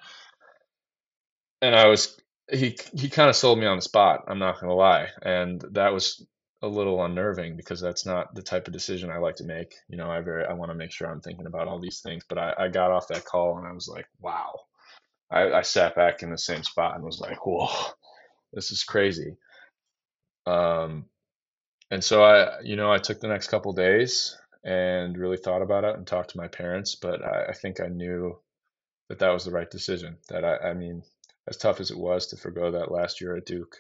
And I was he he kind of sold me on the spot. I'm not gonna lie, and that was a little unnerving because that's not the type of decision I like to make. You know, I very I want to make sure I'm thinking about all these things. But I, I got off that call and I was like, wow. I, I sat back in the same spot and was like, whoa, this is crazy. Um, and so I, you know, I took the next couple days and really thought about it and talked to my parents. But I, I think I knew that that was the right decision. That I, I mean, as tough as it was to forego that last year at Duke.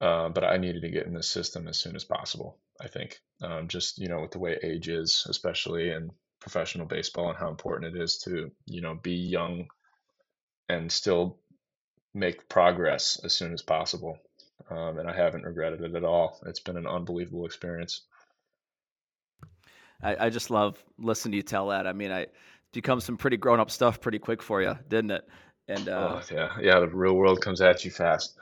Uh, but I needed to get in the system as soon as possible. I think um, just you know with the way age is, especially in professional baseball, and how important it is to you know be young and still make progress as soon as possible. Um, and I haven't regretted it at all. It's been an unbelievable experience. I, I just love listening to you tell that. I mean, I become some pretty grown up stuff pretty quick for you, didn't it? And uh, oh, yeah, yeah, the real world comes at you fast.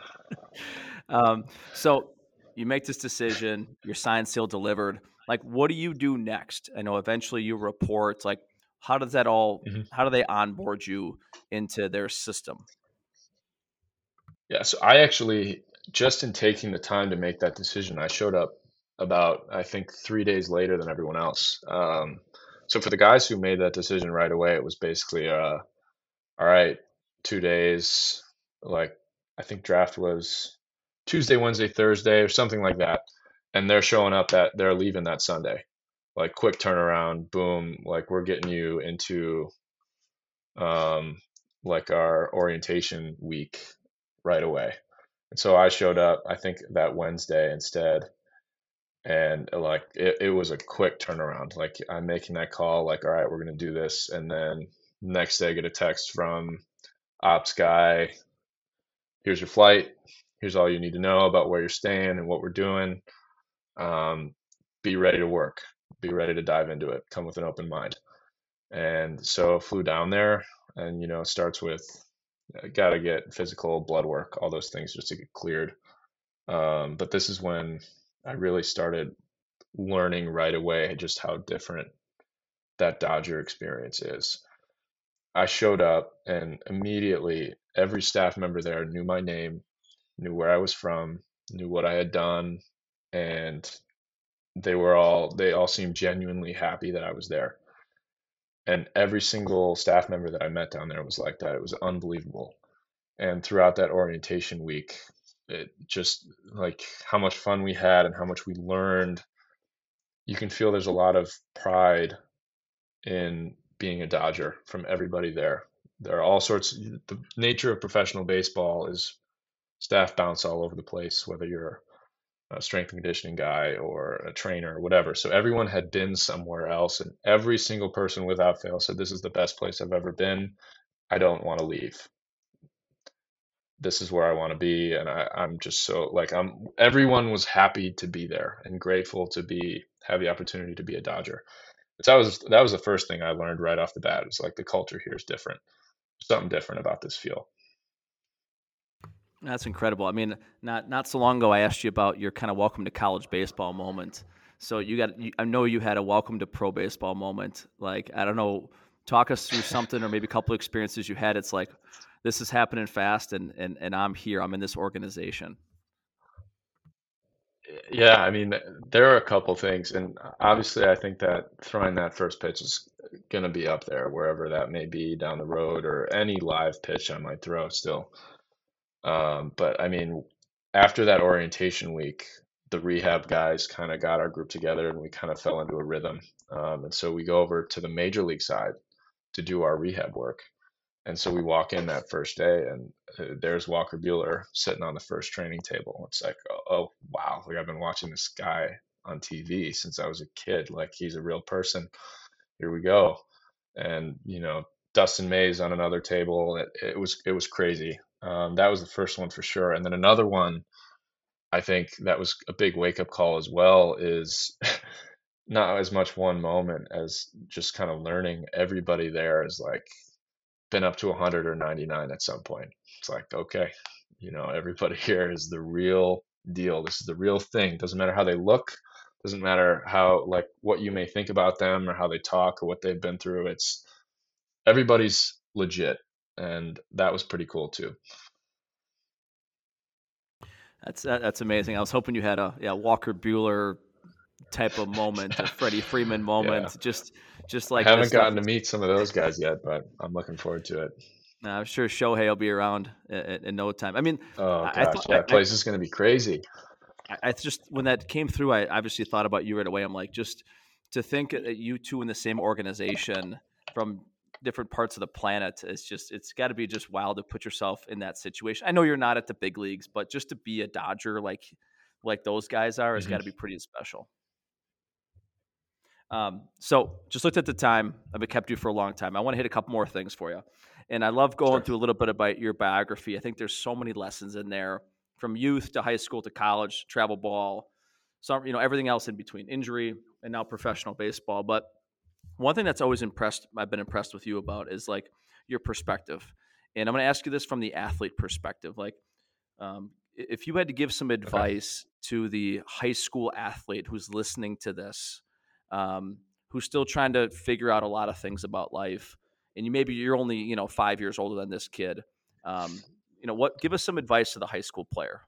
um, so you make this decision, your sign seal delivered. Like, what do you do next? I know eventually you report. Like, how does that all? Mm-hmm. How do they onboard you into their system? Yeah, so I actually just in taking the time to make that decision, I showed up about I think three days later than everyone else. Um, so for the guys who made that decision right away, it was basically, uh, all right, two days. Like I think draft was Tuesday, Wednesday, Thursday, or something like that. And they're showing up that they're leaving that Sunday. Like quick turnaround, boom, like we're getting you into um like our orientation week right away. And so I showed up, I think that Wednesday instead. And like it, it was a quick turnaround. Like I'm making that call, like, all right, we're gonna do this. And then next day I get a text from ops guy, here's your flight. Here's all you need to know about where you're staying and what we're doing. Um, be ready to work. Be ready to dive into it. Come with an open mind. And so flew down there, and you know, it starts with got to get physical blood work, all those things just to get cleared. Um, but this is when I really started learning right away just how different that Dodger experience is. I showed up and immediately every staff member there knew my name, knew where I was from, knew what I had done, and they were all they all seemed genuinely happy that I was there. And every single staff member that I met down there was like that. It was unbelievable. And throughout that orientation week, it just like how much fun we had and how much we learned. You can feel there's a lot of pride in being a Dodger from everybody there. There are all sorts. The nature of professional baseball is staff bounce all over the place. Whether you're a strength and conditioning guy or a trainer or whatever. So everyone had been somewhere else, and every single person without fail said, This is the best place I've ever been. I don't want to leave. This is where I want to be. And I, I'm just so like, I'm everyone was happy to be there and grateful to be have the opportunity to be a Dodger. That was that was the first thing I learned right off the bat. It's like the culture here is different. Something different about this field. That's incredible. I mean, not not so long ago, I asked you about your kind of welcome to college baseball moment. So you got, I know you had a welcome to pro baseball moment. Like I don't know, talk us through something or maybe a couple of experiences you had. It's like this is happening fast, and and and I'm here. I'm in this organization. Yeah, I mean, there are a couple things, and obviously, I think that throwing that first pitch is going to be up there, wherever that may be down the road, or any live pitch I might throw still. Um, but I mean, after that orientation week, the rehab guys kind of got our group together and we kind of fell into a rhythm. Um, and so we go over to the major league side to do our rehab work. And so we walk in that first day and uh, there's Walker Buehler sitting on the first training table. It's like, oh, oh wow, like I've been watching this guy on TV since I was a kid. Like he's a real person. Here we go. And, you know, Dustin May's on another table. It, it was it was crazy. Um, that was the first one for sure. And then another one, I think that was a big wake up call as well. Is not as much one moment as just kind of learning everybody there is like been up to 100 or 99 at some point. It's like okay, you know everybody here is the real deal. This is the real thing. Doesn't matter how they look. Doesn't matter how like what you may think about them or how they talk or what they've been through. It's everybody's legit and that was pretty cool too. That's that's amazing. I was hoping you had a yeah Walker Buehler type of moment, a Freddie Freeman moment, yeah. just just like I haven't gotten to meet some of those guys yet, but I'm looking forward to it. I'm sure Shohei will be around in, in no time. I mean, oh gosh, I thought, that place I, is going to be crazy. I, I, just when that came through, I obviously thought about you right away. I'm like, just to think that you two in the same organization from different parts of the planet. It's just it's got to be just wild to put yourself in that situation. I know you're not at the big leagues, but just to be a Dodger like like those guys are, has mm-hmm. got to be pretty special. Um, so just looked at the time. I've kept you for a long time. I want to hit a couple more things for you. And I love going sure. through a little bit about your biography. I think there's so many lessons in there from youth to high school to college, travel ball, some, you know, everything else in between injury and now professional baseball. But one thing that's always impressed I've been impressed with you about is like your perspective. And I'm going to ask you this from the athlete perspective. Like, um, if you had to give some advice okay. to the high school athlete who's listening to this, um, who's still trying to figure out a lot of things about life, and you maybe you're only you know five years older than this kid, um, you know what? Give us some advice to the high school player.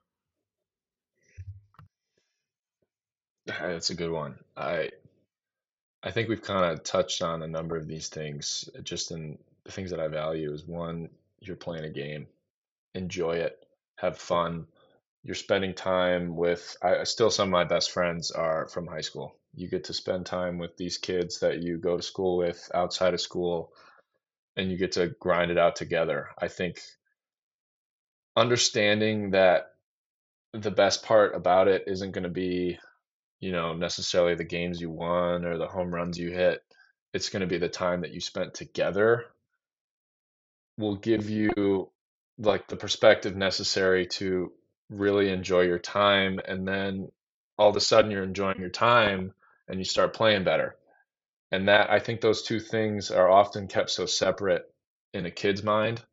That's a good one. I I think we've kind of touched on a number of these things. Just in the things that I value is one, you're playing a game, enjoy it, have fun. You're spending time with. I still some of my best friends are from high school. You get to spend time with these kids that you go to school with outside of school, and you get to grind it out together. I think understanding that the best part about it isn't going to be you know, necessarily the games you won or the home runs you hit. It's going to be the time that you spent together will give you like the perspective necessary to really enjoy your time and then all of a sudden you're enjoying your time and you start playing better. And that I think those two things are often kept so separate in a kid's mind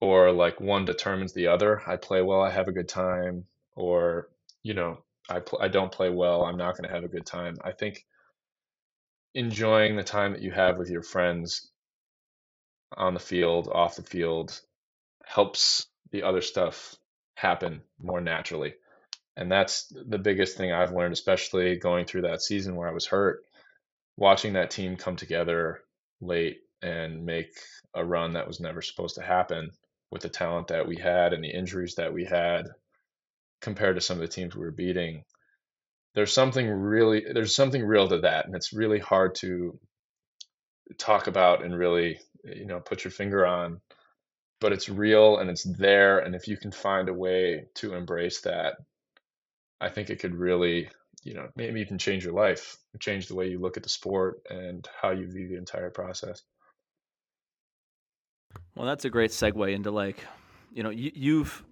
or like one determines the other. I play well, I have a good time or you know, I pl- I don't play well, I'm not going to have a good time. I think enjoying the time that you have with your friends on the field, off the field, helps the other stuff happen more naturally. And that's the biggest thing I've learned, especially going through that season where I was hurt, watching that team come together late and make a run that was never supposed to happen with the talent that we had and the injuries that we had compared to some of the teams we were beating. There's something really there's something real to that and it's really hard to talk about and really you know put your finger on but it's real and it's there and if you can find a way to embrace that I think it could really, you know, maybe even change your life, change the way you look at the sport and how you view the entire process. Well, that's a great segue into like, you know, you, you've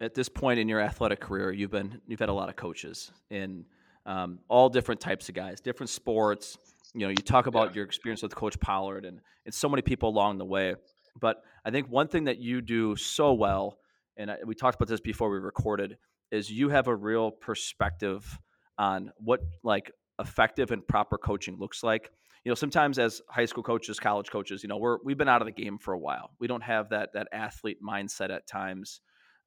at this point in your athletic career, you've been you've had a lot of coaches in um, all different types of guys, different sports. You know, you talk about yeah. your experience with Coach Pollard and and so many people along the way. But I think one thing that you do so well, and I, we talked about this before we recorded, is you have a real perspective on what like effective and proper coaching looks like. You know, sometimes as high school coaches, college coaches, you know, we're we've been out of the game for a while. We don't have that that athlete mindset at times.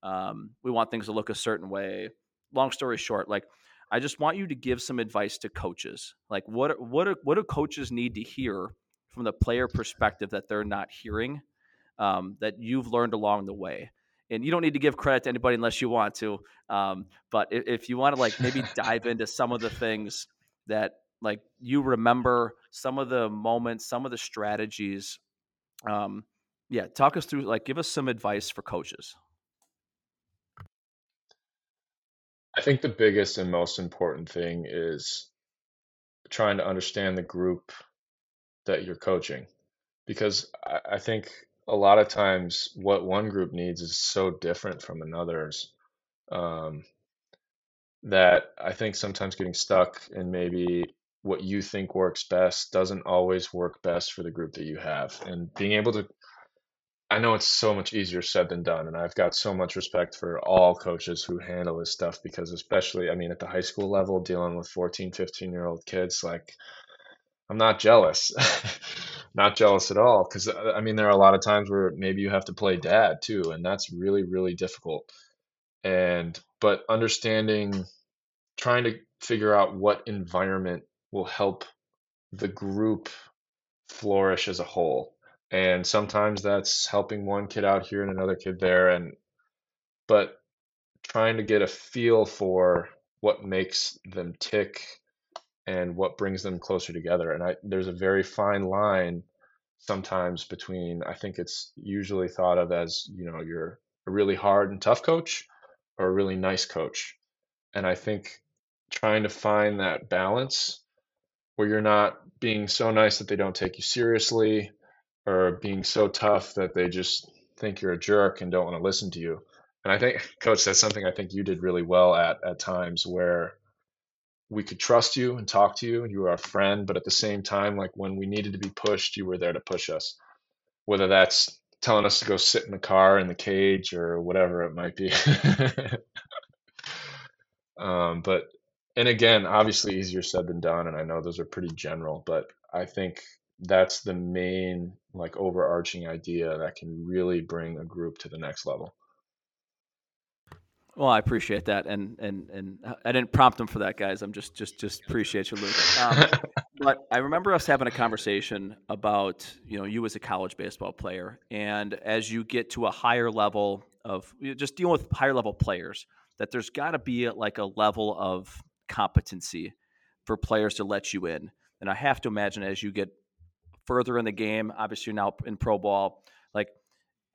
Um, we want things to look a certain way. Long story short, like I just want you to give some advice to coaches. Like what what what do coaches need to hear from the player perspective that they're not hearing um, that you've learned along the way? And you don't need to give credit to anybody unless you want to. Um, but if, if you want to like maybe dive into some of the things that like you remember, some of the moments, some of the strategies. Um, yeah, talk us through like give us some advice for coaches. I think the biggest and most important thing is trying to understand the group that you're coaching. Because I, I think a lot of times what one group needs is so different from another's um, that I think sometimes getting stuck in maybe what you think works best doesn't always work best for the group that you have. And being able to I know it's so much easier said than done, and I've got so much respect for all coaches who handle this stuff because, especially, I mean, at the high school level, dealing with 14, 15 year old kids, like, I'm not jealous, not jealous at all. Because, uh, I mean, there are a lot of times where maybe you have to play dad too, and that's really, really difficult. And, but understanding, trying to figure out what environment will help the group flourish as a whole and sometimes that's helping one kid out here and another kid there and but trying to get a feel for what makes them tick and what brings them closer together and I, there's a very fine line sometimes between i think it's usually thought of as you know you're a really hard and tough coach or a really nice coach and i think trying to find that balance where you're not being so nice that they don't take you seriously or being so tough that they just think you're a jerk and don't want to listen to you. And I think, coach, that's something I think you did really well at at times where we could trust you and talk to you and you were our friend, but at the same time, like when we needed to be pushed, you were there to push us. Whether that's telling us to go sit in the car in the cage or whatever it might be. um, but and again, obviously easier said than done, and I know those are pretty general, but I think that's the main like overarching idea that can really bring a group to the next level. Well, I appreciate that, and and and I didn't prompt him for that, guys. I'm just just just appreciate you, Luke. Um, but I remember us having a conversation about you know you as a college baseball player, and as you get to a higher level of just dealing with higher level players, that there's got to be like a level of competency for players to let you in. And I have to imagine as you get further in the game. Obviously, now in pro ball, like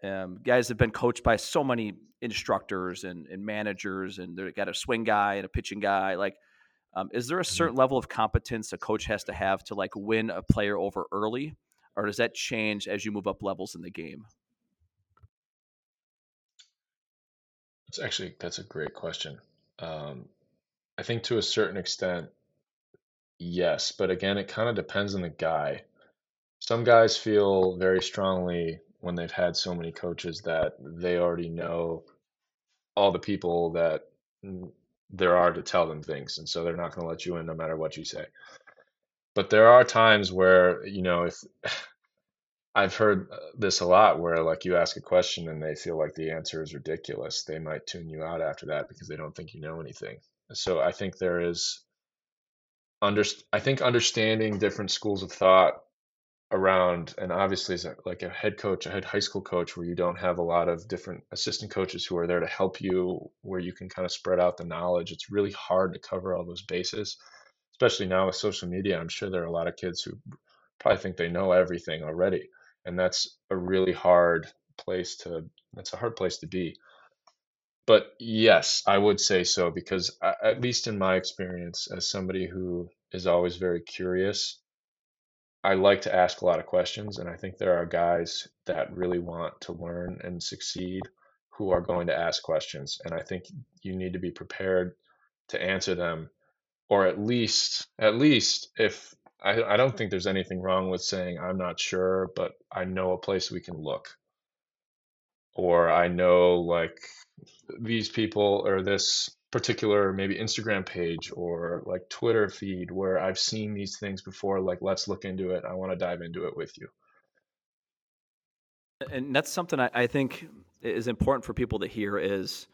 um, guys have been coached by so many instructors and, and managers, and they got a swing guy and a pitching guy. Like, um, is there a mm-hmm. certain level of competence a coach has to have to like win a player over early, or does that change as you move up levels in the game? It's actually that's a great question. Um, I think to a certain extent, yes, but again, it kind of depends on the guy some guys feel very strongly when they've had so many coaches that they already know all the people that there are to tell them things and so they're not going to let you in no matter what you say. But there are times where you know if i've heard uh, this a lot where like you ask a question and they feel like the answer is ridiculous they might tune you out after that because they don't think you know anything. So i think there is under i think understanding different schools of thought around and obviously as a, like a head coach a head high school coach where you don't have a lot of different assistant coaches who are there to help you where you can kind of spread out the knowledge it's really hard to cover all those bases especially now with social media i'm sure there are a lot of kids who probably think they know everything already and that's a really hard place to that's a hard place to be. But yes, I would say so because I, at least in my experience, as somebody who is always very curious, I like to ask a lot of questions, and I think there are guys that really want to learn and succeed who are going to ask questions, and I think you need to be prepared to answer them, or at least, at least if I, I don't think there's anything wrong with saying I'm not sure, but I know a place we can look, or I know like these people or this particular maybe Instagram page or like Twitter feed where I've seen these things before. Like, let's look into it. I want to dive into it with you. And that's something I, I think is important for people to hear is,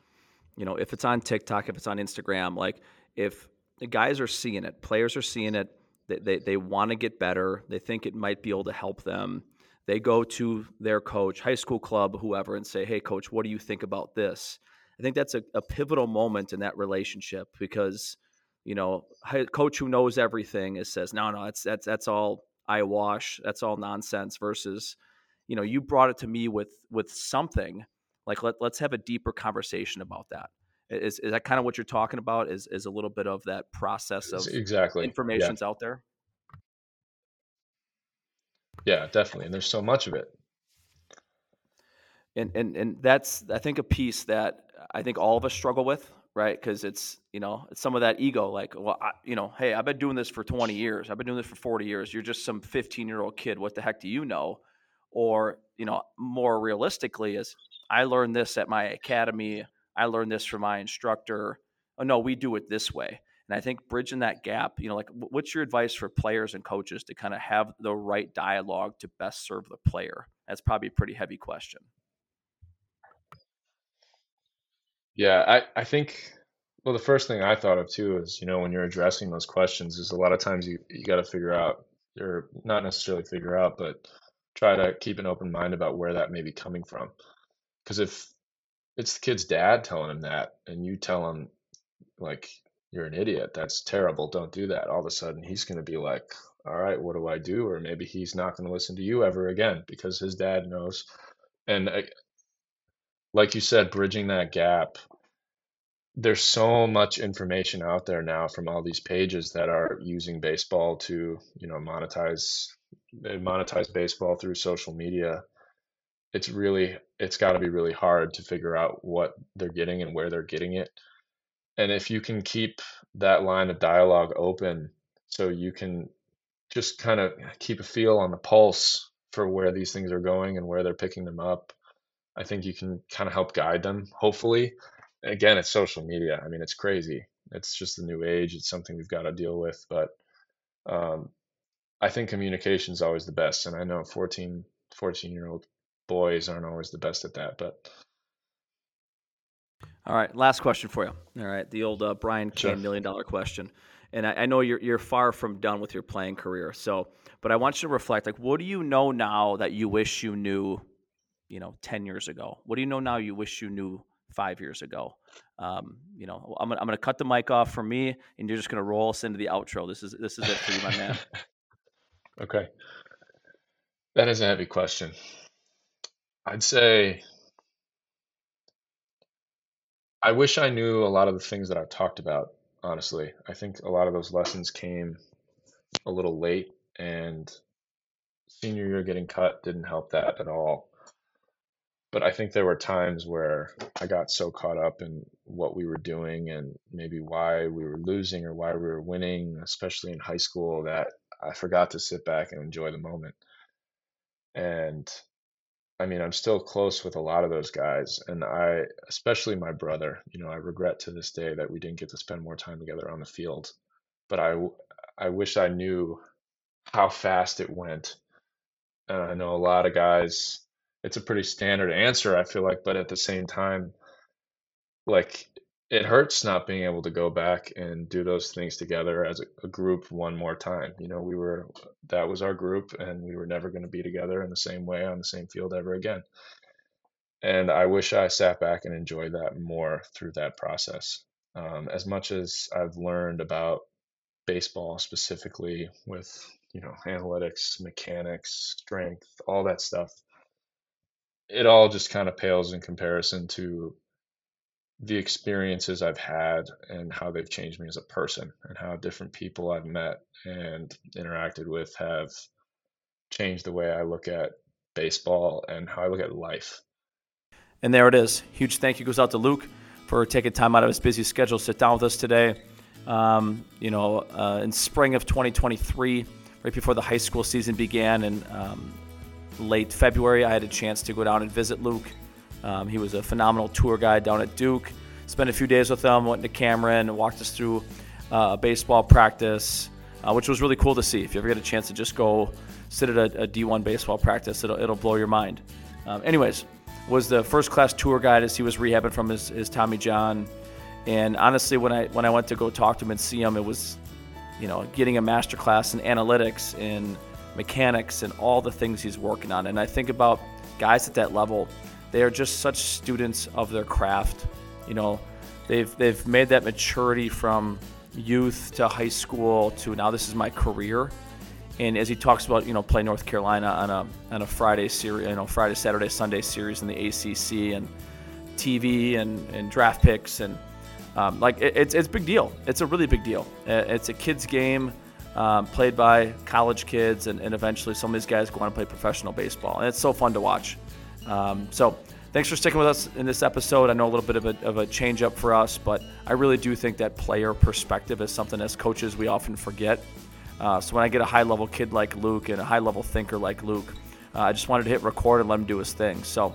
you know, if it's on TikTok, if it's on Instagram, like if the guys are seeing it, players are seeing it, they, they, they want to get better, they think it might be able to help them. They go to their coach, high school club, whoever, and say, Hey, coach, what do you think about this? I think that's a, a pivotal moment in that relationship because, you know, a coach who knows everything is says, no, no, that's that's that's all eyewash, that's all nonsense. Versus, you know, you brought it to me with with something like let let's have a deeper conversation about that. Is is that kind of what you're talking about? Is is a little bit of that process of exactly information's yeah. out there? Yeah, definitely. And there's so much of it. And and and that's I think a piece that I think all of us struggle with, right? Because it's you know it's some of that ego, like, well, I, you know, hey, I've been doing this for 20 years, I've been doing this for 40 years. You're just some 15 year old kid. What the heck do you know? Or you know, more realistically, is I learned this at my academy. I learned this from my instructor. Oh no, we do it this way. And I think bridging that gap, you know, like what's your advice for players and coaches to kind of have the right dialogue to best serve the player? That's probably a pretty heavy question. Yeah, I, I think well the first thing I thought of too is, you know, when you're addressing those questions is a lot of times you, you gotta figure out or not necessarily figure out, but try to keep an open mind about where that may be coming from. Because if it's the kid's dad telling him that and you tell him like you're an idiot, that's terrible, don't do that, all of a sudden he's gonna be like, All right, what do I do? Or maybe he's not gonna listen to you ever again because his dad knows. And uh, like you said, bridging that gap. There's so much information out there now from all these pages that are using baseball to, you know, monetize eh, monetize baseball through social media. It's really it's got to be really hard to figure out what they're getting and where they're getting it. And if you can keep that line of dialogue open so you can just kind of keep a feel on the pulse for where these things are going and where they're picking them up I think you can kind of help guide them, hopefully. Again, it's social media. I mean, it's crazy. It's just the new age. It's something we've got to deal with. But um, I think communication is always the best. And I know 14, 14 year old boys aren't always the best at that. But all right, last question for you. All right, the old uh, Brian Cain sure. million dollar question. And I, I, know you're you're far from done with your playing career. So, but I want you to reflect. Like, what do you know now that you wish you knew you know 10 years ago. What do you know now you wish you knew five years ago? Um, you know I'm gonna, I'm gonna cut the mic off for me and you're just gonna roll us into the outro. This is this is it for you my man. Okay. That is a heavy question. I'd say i wish i knew a lot of the things that i've talked about honestly. I think a lot of those lessons came a little late and senior year getting cut didn't help that at all but I think there were times where I got so caught up in what we were doing and maybe why we were losing or why we were winning, especially in high school, that I forgot to sit back and enjoy the moment. And I mean, I'm still close with a lot of those guys, and I, especially my brother, you know, I regret to this day that we didn't get to spend more time together on the field. But I, I wish I knew how fast it went. I know a lot of guys it's a pretty standard answer, I feel like, but at the same time, like it hurts not being able to go back and do those things together as a, group one more time. You know, we were that was our group and we were never going to be together in the same way on the same field ever again. And I wish I sat back and enjoyed that more through that process. Um, as much as I've learned about baseball specifically with you know analytics, mechanics, strength, all that stuff it all just kind of pales in comparison to the experiences I've had and how they've changed me as a person and how different people I've met and interacted with have changed the way I look at baseball and how I look at life. And there it is. Huge thank you goes out to Luke for taking time out of his busy schedule to sit down with us today. Um, you know, uh, in spring of 2023, right before the high school season began, and um, late February, I had a chance to go down and visit Luke. Um, he was a phenomenal tour guide down at Duke. Spent a few days with him, went to Cameron, walked us through uh, baseball practice, uh, which was really cool to see. If you ever get a chance to just go sit at a a D1 baseball practice, it'll, it'll blow your mind. Um, anyways, was the first class tour guide as he was rehabbing from his, his Tommy John. And honestly, when I when I went to go talk to him and see him, it was, you know, getting a master class in analytics and mechanics and all the things he's working on. And I think about guys at that level, they are just such students of their craft. You know, they've they've made that maturity from youth to high school to now this is my career. And as he talks about, you know, play North Carolina on a on a Friday series, you know, Friday, Saturday, Sunday series in the ACC and TV and, and draft picks and um, like it, it's it's big deal. It's a really big deal. It's a kids game um, played by college kids, and, and eventually some of these guys go on to play professional baseball, and it's so fun to watch. Um, so thanks for sticking with us in this episode. I know a little bit of a, of a change up for us, but I really do think that player perspective is something as coaches we often forget. Uh, so when I get a high level kid like Luke and a high level thinker like Luke, uh, I just wanted to hit record and let him do his thing. So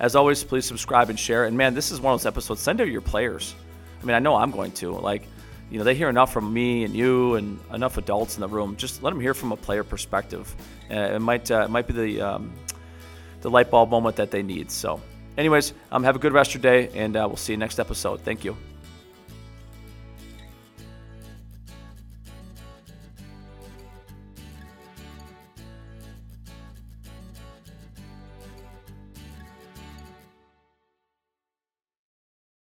as always, please subscribe and share. And man, this is one of those episodes. Send to your players. I mean, I know I'm going to. Like, you know, they hear enough from me and you and enough adults in the room. Just let them hear from a player perspective. Uh, it might uh, it might be the um, the light bulb moment that they need. So, anyways, um, have a good rest of your day, and uh, we'll see you next episode. Thank you.